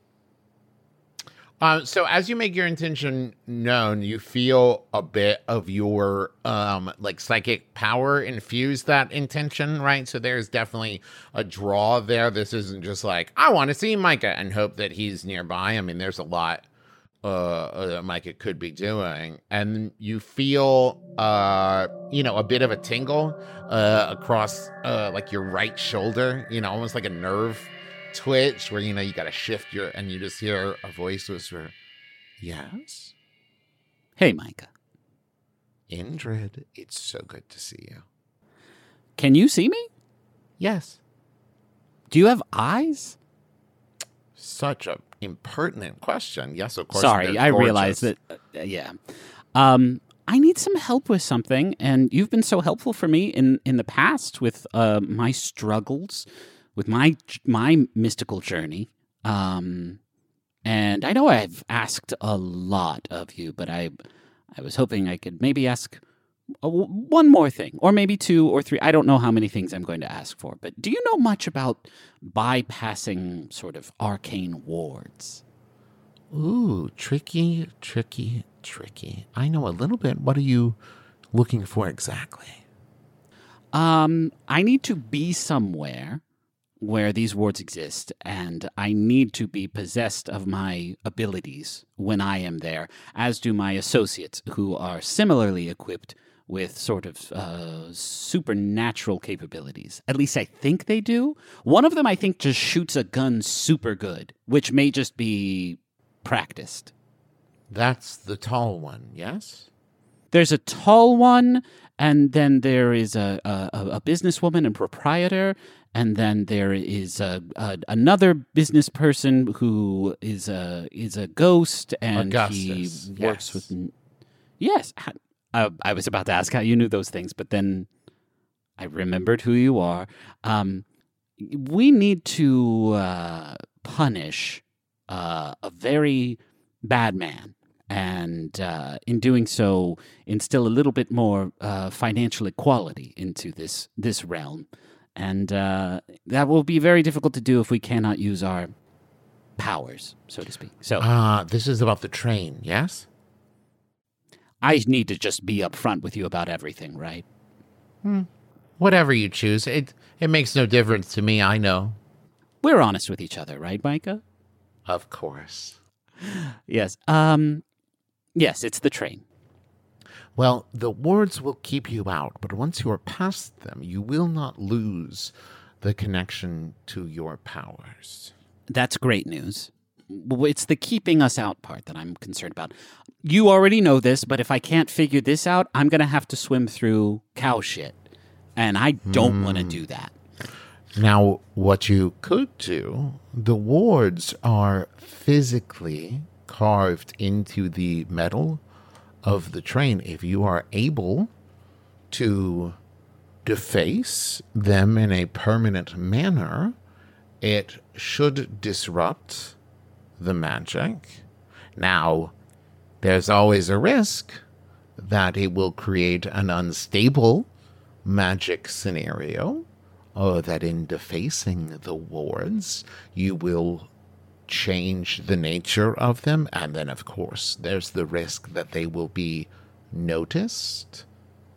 Uh, so as you make your intention known, you feel a bit of your um like psychic power infuse that intention, right? So there's definitely a draw there. This isn't just like I want to see Micah and hope that he's nearby. I mean, there's a lot uh, uh that Micah could be doing, and you feel uh you know a bit of a tingle uh across uh like your right shoulder, you know, almost like a nerve twitch where you know you got to shift your and you just hear a voice whisper yes Hey, Micah, indrid it's so good to see you can you see me? yes Do you have eyes? such a impertinent question yes of course Sorry, I realize that. Uh, yeah. Um, I need some help with something, and you've been so helpful for me in in the past with uh, my struggles, with my my mystical journey. Um, and I know I've asked a lot of you, but I I was hoping I could maybe ask a, one more thing, or maybe two or three. I don't know how many things I'm going to ask for, but do you know much about bypassing sort of arcane wards? Ooh, tricky, tricky, tricky. I know a little bit. What are you looking for exactly? Um, I need to be somewhere where these wards exist, and I need to be possessed of my abilities when I am there, as do my associates, who are similarly equipped with sort of uh, supernatural capabilities. At least I think they do. One of them, I think, just shoots a gun super good, which may just be practiced. That's the tall one, yes? There's a tall one, and then there is a, a, a businesswoman and proprietor, and then there is a, a, another business person who is a is a ghost, and Augustus, he works yes. with. Yes, I, I was about to ask how you knew those things, but then I remembered who you are. Um, we need to uh, punish uh, a very bad man, and uh, in doing so, instill a little bit more uh, financial equality into this this realm, and uh, that will be very difficult to do if we cannot use our powers, so to speak. So Ah, this is about the train, yes? I need to just be upfront with you about everything, right? Whatever you choose. It it makes no difference to me, I know. We're honest with each other, right, Micah? Of course. Yes. Um. Yes, it's the train. Well, the wards will keep you out, but once you are past them, you will not lose the connection to your powers. That's great news. It's the keeping us out part that I'm concerned about. You already know this, but if I can't figure this out, I'm going to have to swim through cow shit. And I don't want to hmm. do that. Now, what you could do, the wards are physically carved into the metal of the train. If you are able to deface them in a permanent manner, it should disrupt the magic. Now, there's always a risk that it will create an unstable magic scenario, or that in defacing the wards, you will change the nature of them. And then, of course, there's the risk that they will be noticed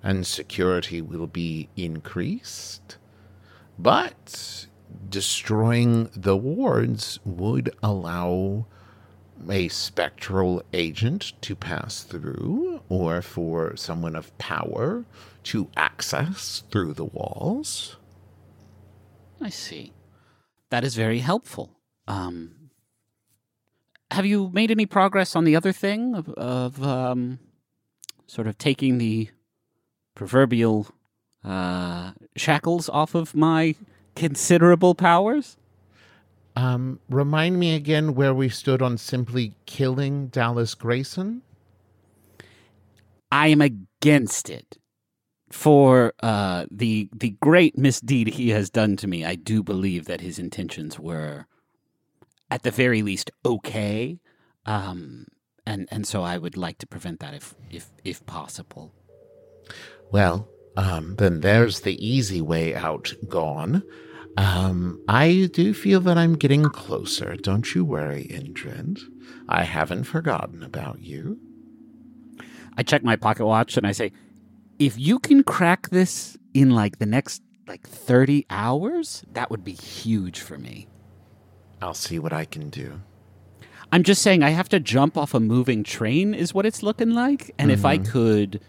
and security will be increased. But destroying the wards would allow a spectral agent to pass through or for someone of power to access through the walls. I see. That is very helpful. Um, have you made any progress on the other thing of, of um, sort of taking the proverbial uh, shackles off of my considerable powers? Um, remind me again where we stood on simply killing Dallas Grayson. I am against it. For uh, the the great misdeed he has done to me, I do believe that his intentions were, at the very least, okay. Um, and and so I would like to prevent that if if if possible. Well, um, then there's the easy way out gone. Um, I do feel that I'm getting closer. Don't you worry, Indrid. I haven't forgotten about you. I check my pocket watch and I say, if you can crack this in like the next like 30 hours, that would be huge for me. I'll see what I can do. I'm just saying I have to jump off a moving train is what it's looking like. And if I could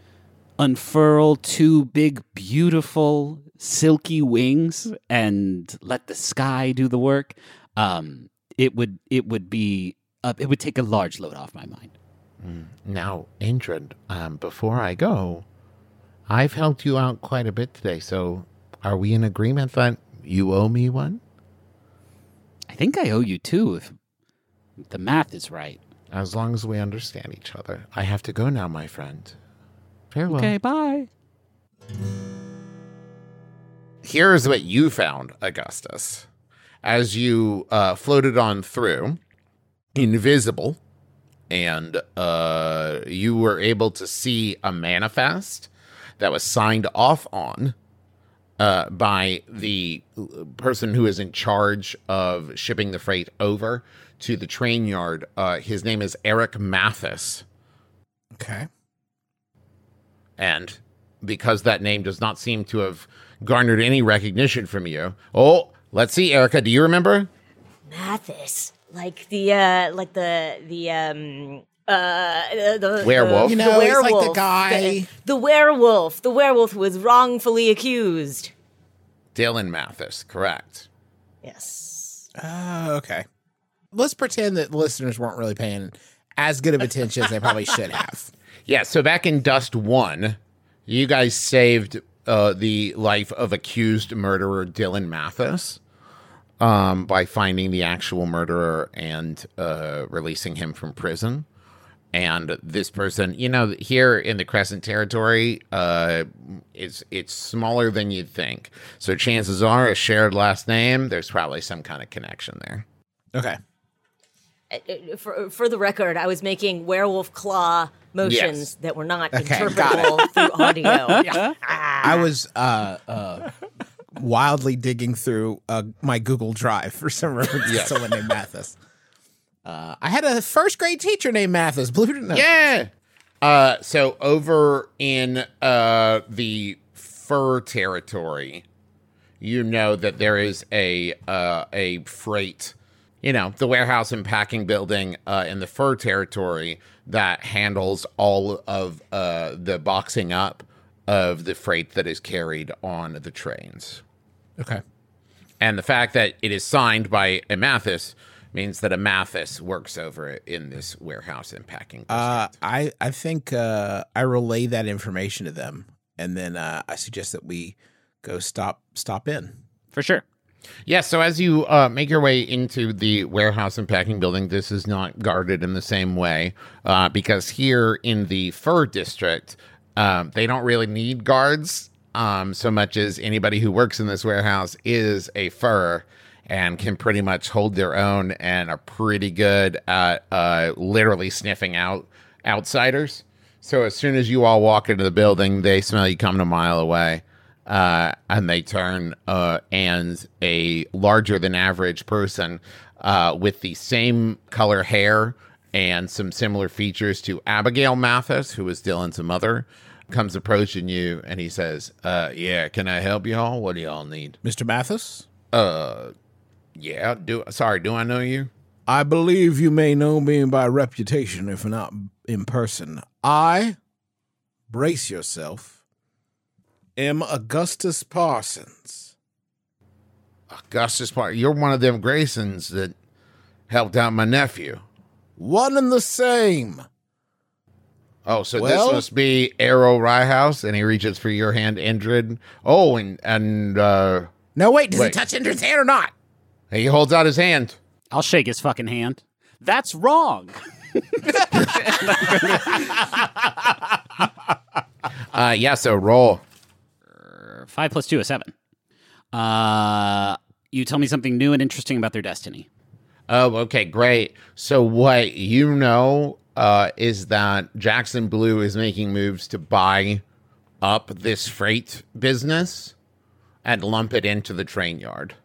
unfurl two big, beautiful, silky wings and let the sky do the work, um, it would it would be uh, it would take a large load off my mind. Now, Indrid, um, before I go, I've helped you out quite a bit today, so are we in agreement that you owe me one? I think I owe you two if the math is right. As long as we understand each other. I have to go now, my friend. Farewell. Okay, bye. Here's what you found, Augustus. As you uh, floated on through, invisible, and uh, you were able to see a manifest that was signed off on uh, by the person who is in charge of shipping the freight over to the train yard. Uh, his name is Eric Mathis. Okay. And because that name does not seem to have garnered any recognition from you. Oh, let's see, Erica, do you remember? Mathis, like the uh, like the the um. Uh, the Werewolf. the, You know, the he's like the werewolf, guy- the, the werewolf, the werewolf was wrongfully accused. Dylan Mathis, correct. Yes. Uh, okay. Let's pretend that listeners weren't really paying as good of attention as they probably should have. Yeah, so back in Dust 1, you guys saved uh, the life of accused murderer Dylan Mathis um, by finding the actual murderer and uh, releasing him from prison. And this person, you know, here in the Crescent territory, uh, it's it's smaller than you'd think. So chances are, a shared last name. There's probably some kind of connection there. Okay. Uh, uh, For, for the record, I was making werewolf claw motions Yes. that were not Okay, interpretable through audio. yeah I was uh, uh, wildly digging through uh, my Google Drive for some reference to someone named Mathis. Uh, I had a first grade teacher named Mathis. Believe it or not. Yeah. Uh, so over in uh, the fur territory, you know that there is a uh, a freight, you know, the warehouse and packing building uh, in the fur territory that handles all of uh, the boxing up of the freight that is carried on the trains. Okay. And the fact that it is signed by a Mathis means that a Mathis works over it in this warehouse and packing. Uh. I I think uh, I relay that information to them, and then uh, I suggest that we go stop stop in. For sure. Yeah, so as you uh, make your way into the warehouse and packing building, this is not guarded in the same way uh, because here in the fur district, um, they don't really need guards um, so much as anybody who works in this warehouse is a fur and can pretty much hold their own and are pretty good at uh, literally sniffing out outsiders. So as soon as you all walk into the building, they smell you coming a mile away uh, and they turn, uh, and a larger than average person uh, with the same color hair and some similar features to Abigail Mathis, who is Dylan's mother, comes approaching you and he says, uh, "Yeah, can I help y'all? What do y'all need?" Mr. Mathis, Uh, yeah. Do sorry, do I know you? I believe you may know me by reputation, if not in person. I, brace yourself, am Augustus Parsons. Augustus Park. You're one of them Graysons that helped out my nephew. One and the same. Oh, so Well- this must be Errol Ryehouse, and he reaches for your hand, Indrid. Oh, and and uh, Now wait, does Wait. he touch Indrid's hand or not? He holds out his hand. I'll shake his fucking hand. That's wrong. Uh, yeah. So roll. Five plus two is seven. Uh, you tell me something new and interesting about their destiny. Oh, okay, great. So what you know uh, is that Jackson Blue is making moves to buy up this freight business and lump it into the train yard.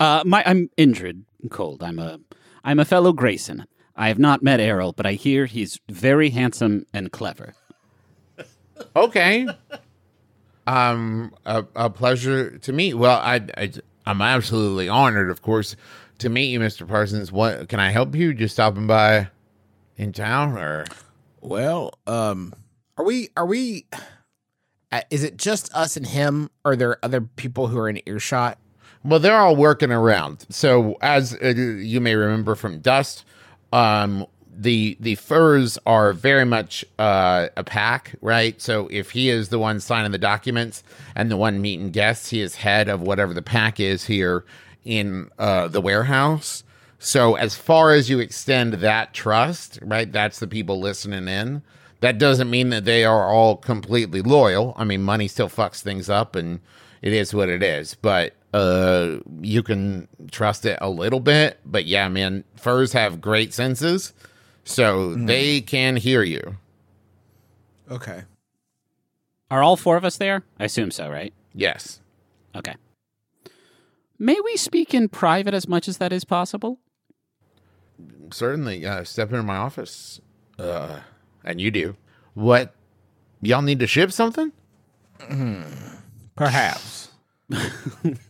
Okay. Uh, my I'm Indrid Cold. I'm a I'm a fellow Grayson. I have not met Errol, but I hear he's very handsome and clever. Okay. um, a, a pleasure to meet. Well, I, I, I'm absolutely honored, of course, to meet you, Mr. Parsons. What can I help you? Just stopping by in town, or Well, um, are we? Are we? Uh, is it just us and him? Or are there other people who are in earshot? Well, they're all working around. So, as uh, you may remember from Dust, um, the the furs are very much uh, a pack, right? So, if he is the one signing the documents and the one meeting guests, he is head of whatever the pack is here in uh, the warehouse. So as far as you extend that trust, right? That's the people listening in. That doesn't mean that they are all completely loyal. I mean, money still fucks things up and it is what it is. But uh you can trust it a little bit. But yeah, man, furs have great senses. So they can hear you. Okay. Are all four of us there? I assume so, right? Yes. Okay. May we speak in private as much as that is possible? Certainly. Uh step into my office. Uh and you do. What y'all need to ship something? Perhaps.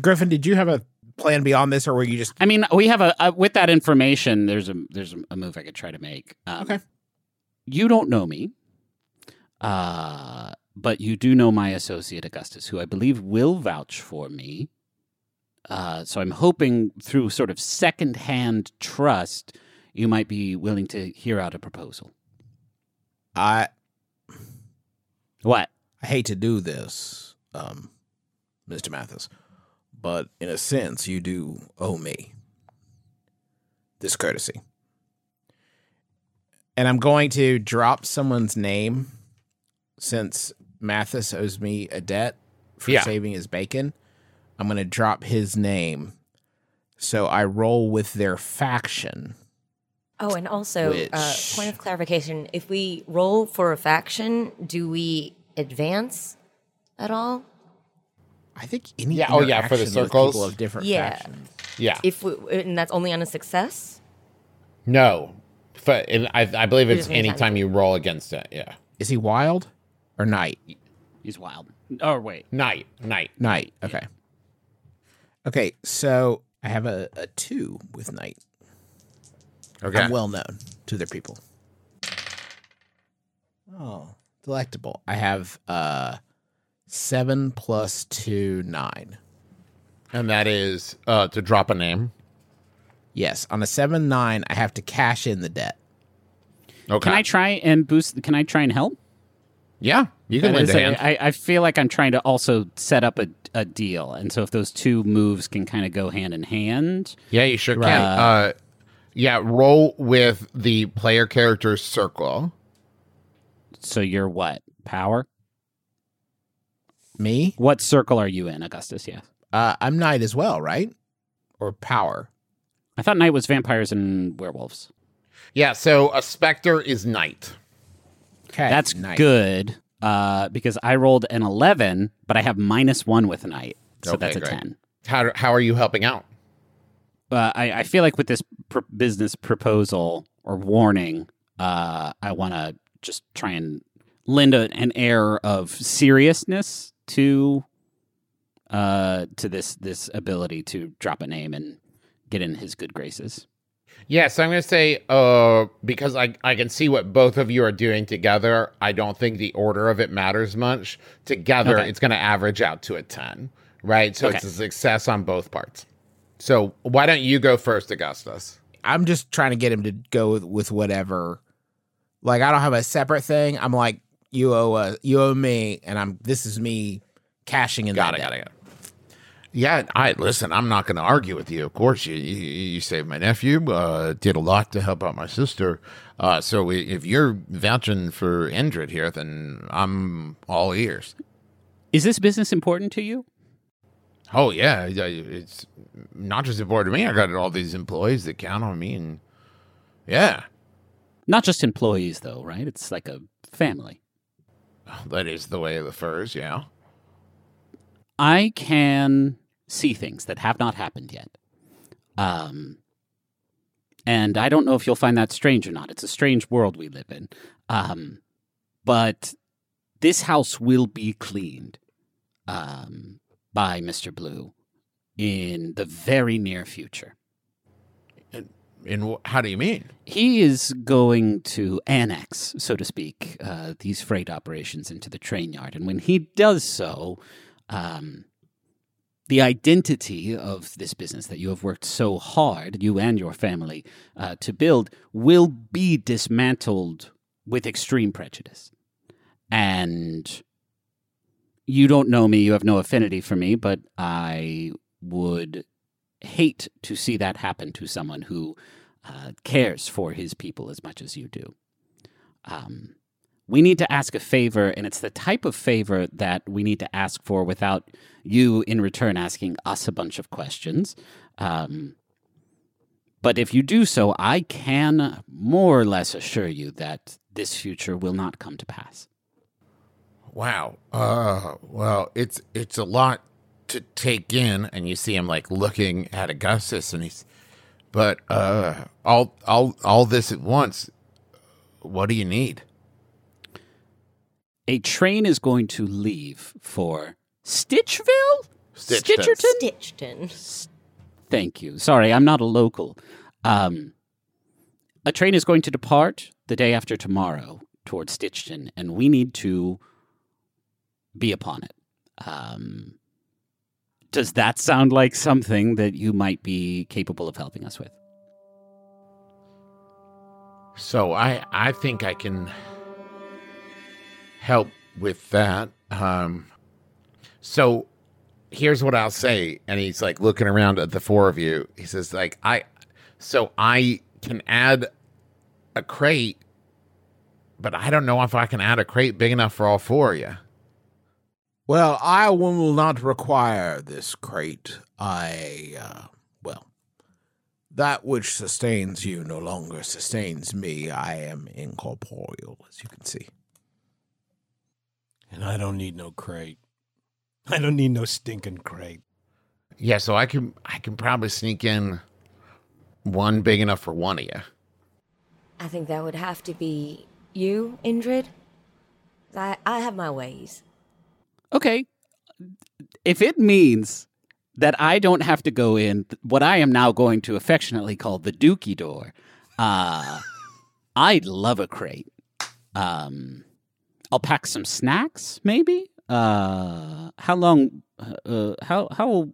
Griffin, did you have a plan beyond this, or were you just I mean, we have a, a with that information. There's a there's a move I could try to make. Um, Okay. You don't know me, uh, but you do know my associate Augustus, who I believe will vouch for me. Uh, so I'm hoping through sort of secondhand trust, you might be willing to hear out a proposal. I What? I hate to do this, um, Mr. Mathis, but in a sense, you do owe me this courtesy. And I'm going to drop someone's name since Mathis owes me a debt for Yeah. saving his bacon. I'm going to drop his name. So I roll with their faction. Oh, and also, uh, point of clarification: if we roll for a faction, do we advance at all? I think any Yeah, oh, yeah, for the interaction with circles. people of different Yeah. factions. Yeah. If we, and that's only on a success. No. But I, I believe it's just need time anytime you roll against it. Yeah. Is he wild or night? He's wild. Oh wait, Night. Night. Knight. Okay. Okay, so I have a, a two with night. Okay. I'm well known to their people. Oh, delectable. I have uh seven plus two nine. and that is uh, to drop a name. Yes, on a seven nine, I have to cash in the debt. Okay. can I try and boost? Can I try and help? Yeah. You can That lend a a- hand. I, I feel like I'm trying to also set up a, a deal, and so if those two moves can kind of go hand in hand, yeah, you sure can. Uh, yeah. Roll with the player character's circle. so you're what power? Me? What circle are you in, Augustus? Yes, Uh, I'm night as well, right? Or power? I thought night was vampires and werewolves. Yeah. So a specter is night. Okay, That's night. good uh, because I rolled an eleven, but I have minus one with night. so Okay, that's a great. ten. How, how are you helping out? uh, I, I feel like with this pr- business proposal or warning, uh, I want to just try and lend a, an air of seriousness to uh, to this this ability to drop a name and get in his good graces. Yeah, so I'm going to say, uh, because I, I can see what both of you are doing together, I don't think the order of it matters much. Together, Okay. it's going to average out to a 10, right? So it's a success on both parts. So why don't you go first, Augustus? I'm just trying to get him to go with, with whatever. Like I don't have a separate thing. I'm like you owe uh, you owe me, and I'm this is me cashing in. Got that it, got debt. it, got it. Yeah, I listen. I'm not going to argue with you. Of course, you you, you saved my nephew. Uh, did a lot to help out my sister. Uh, so i- if you're vouching for Indrid here, then I'm all ears. Is this business important to you? Oh yeah, yeah, it's not just important to me. I got all these employees that count on me, and yeah, Not just employees, though, right? It's like a family. That is the way of the furs. Yeah. I can see things that have not happened yet. Um, and I don't know if you'll find that strange or not. It's a strange world we live in. Um, but this house will be cleaned um, by Mr. Blue in the very near future. And wh- how do you mean? He is going to annex, so to speak, uh, these freight operations into the train yard. And when he does so, um, the identity of this business that you have worked so hard, you and your family, uh, to build will be dismantled with extreme prejudice. And you don't know me, you have no affinity for me, but I would hate to see that happen to someone who uh, cares for his people as much as you do. Um, we need to ask a favor, and it's the type of favor that we need to ask for without you in return asking us a bunch of questions. Um, but if you do so, I can more or less assure you that this future will not come to pass. Wow. Uh well, it's it's a lot to take in and you see him like looking at Augustus and he's but uh all all all this at once. What do you need? A train is going to leave for Stitchville? Stitchton. Stitcherton? Stitchton. Thank you. Sorry, I'm not a local. Um, a train is going to depart the day after tomorrow towards Stitchton, and we need to be upon it. Um, does that sound like something that you might be capable of helping us with? So I I think I can help with that. Um so here's what I'll say and he's like looking around at the four of you. He says like I so I can add a crate but I don't know if I can add a crate big enough for all four of you. Well, I will not require this crate. I, uh, well, that which sustains you no longer sustains me. I am incorporeal, as you can see. And I don't need no crate. I don't need no stinking crate. Yeah, so I can I can probably sneak in one big enough for one of you. I think that would have to be you, Indrid. I, I have my ways. Okay. If it means that I don't have to go in what I am now going to affectionately call the dookie door, uh, I'd love a crate. Um, I'll pack some snacks, maybe. Uh, how long? Uh, how how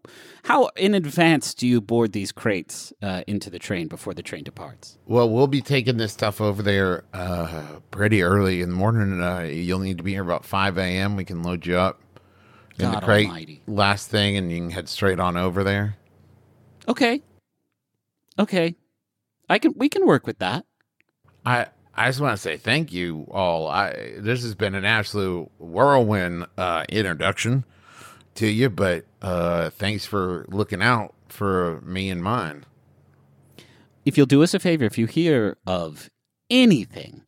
how in advance do you board these crates uh, into the train before the train departs? Well, we'll be taking this stuff over there uh, pretty early in the morning. Uh, you'll need to be here about 5 a.m. We can load you up in God the crate almighty. last thing, and you can head straight on over there. Okay. Okay. I can we can work with that. I I just want to say thank you all. I this has been an absolute whirlwind uh, introduction to you, but uh, thanks for looking out for me and mine. if you'll do us a favor, if you hear of anything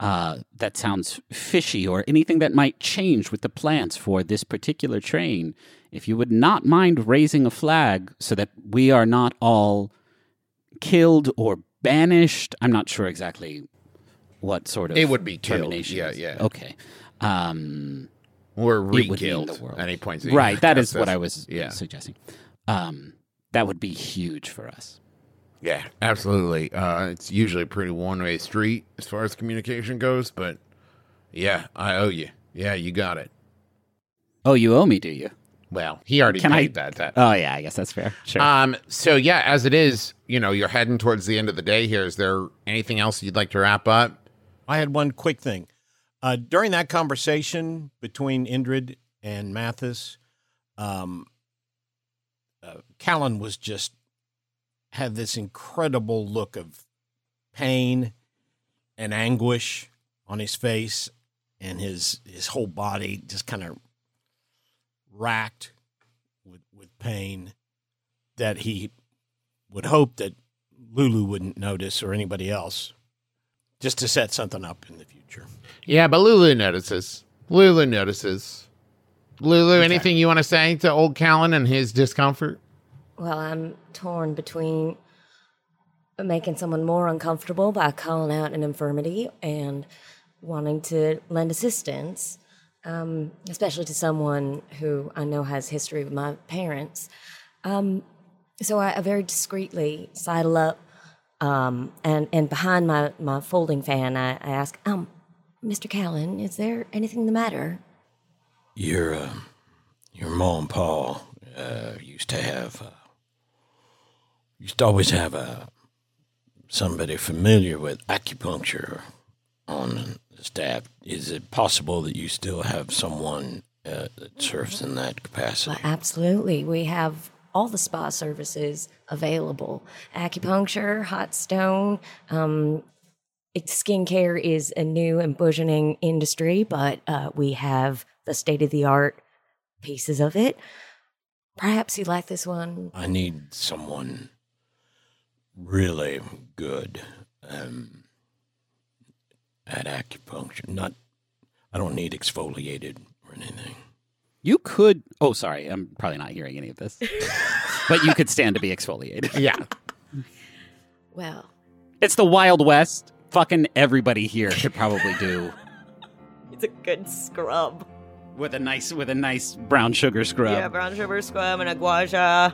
uh, that sounds fishy or anything that might change with the plans for this particular train, if you would not mind raising a flag so that we are not all killed or banished, I'm not sure exactly what sort of It would be killed. termination Yeah, yeah. Okay. Um, Or re-killed at any point. right. That is what I was Yeah. suggesting. Um, that would be huge for us. Yeah, absolutely. Uh, it's usually a pretty one way street as far as communication goes, but yeah, I owe you. Yeah, you got it. Oh, you owe me, do you? Well, he already Can I- paid that. That. Oh, yeah. I guess that's fair. Sure. Um. So yeah, as it is, you know, you're heading towards the end of the day. Here, is there anything else you'd like to wrap up? I had one quick thing. Uh, during that conversation between Indrid and Mathis, um, uh, Callan was just had this incredible look of pain and anguish on his face, and his his whole body just kind of racked with with pain. That he would hope that Lulu wouldn't notice or anybody else, just to set something up in the future. Yeah, but Lulu notices. Lulu notices. Lulu, anything you want to say to old Callan and his discomfort? Well, I'm torn between making someone more uncomfortable by calling out an infirmity and wanting to lend assistance, um, especially to someone who I know has history with my parents. Um, so I, I very discreetly sidle up, um, and and behind my, my folding fan, I, I ask, um, Mr. Callan, is there anything the matter? Your uh, your mom and pa uh, used to have uh, used to always have uh, somebody familiar with acupuncture on the staff. Is it possible that you still have someone uh, that serves in that capacity? Well, absolutely. We have all the spa services available acupuncture, hot stone. Um, skincare is a new and burgeoning industry, but uh, we have the state of the art pieces of it. Perhaps you like this one. I need someone really good um, at acupuncture. Not, I don't need exfoliated or anything. You could. Oh, sorry. I'm probably not hearing any of this. but you could stand to be exfoliated. Yeah. Well, It's the Wild West. Fucking everybody here should probably do it's a good scrub. with a nice with a nice brown sugar scrub. Yeah, brown sugar scrub and a gua sha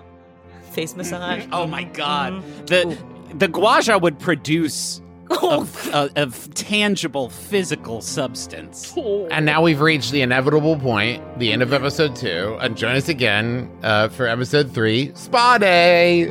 face massage. Oh my god. The the gua sha would produce a, a, a tangible physical substance. And now we've reached the inevitable point, the end of episode two. And join us again uh, for episode three, Spa Day.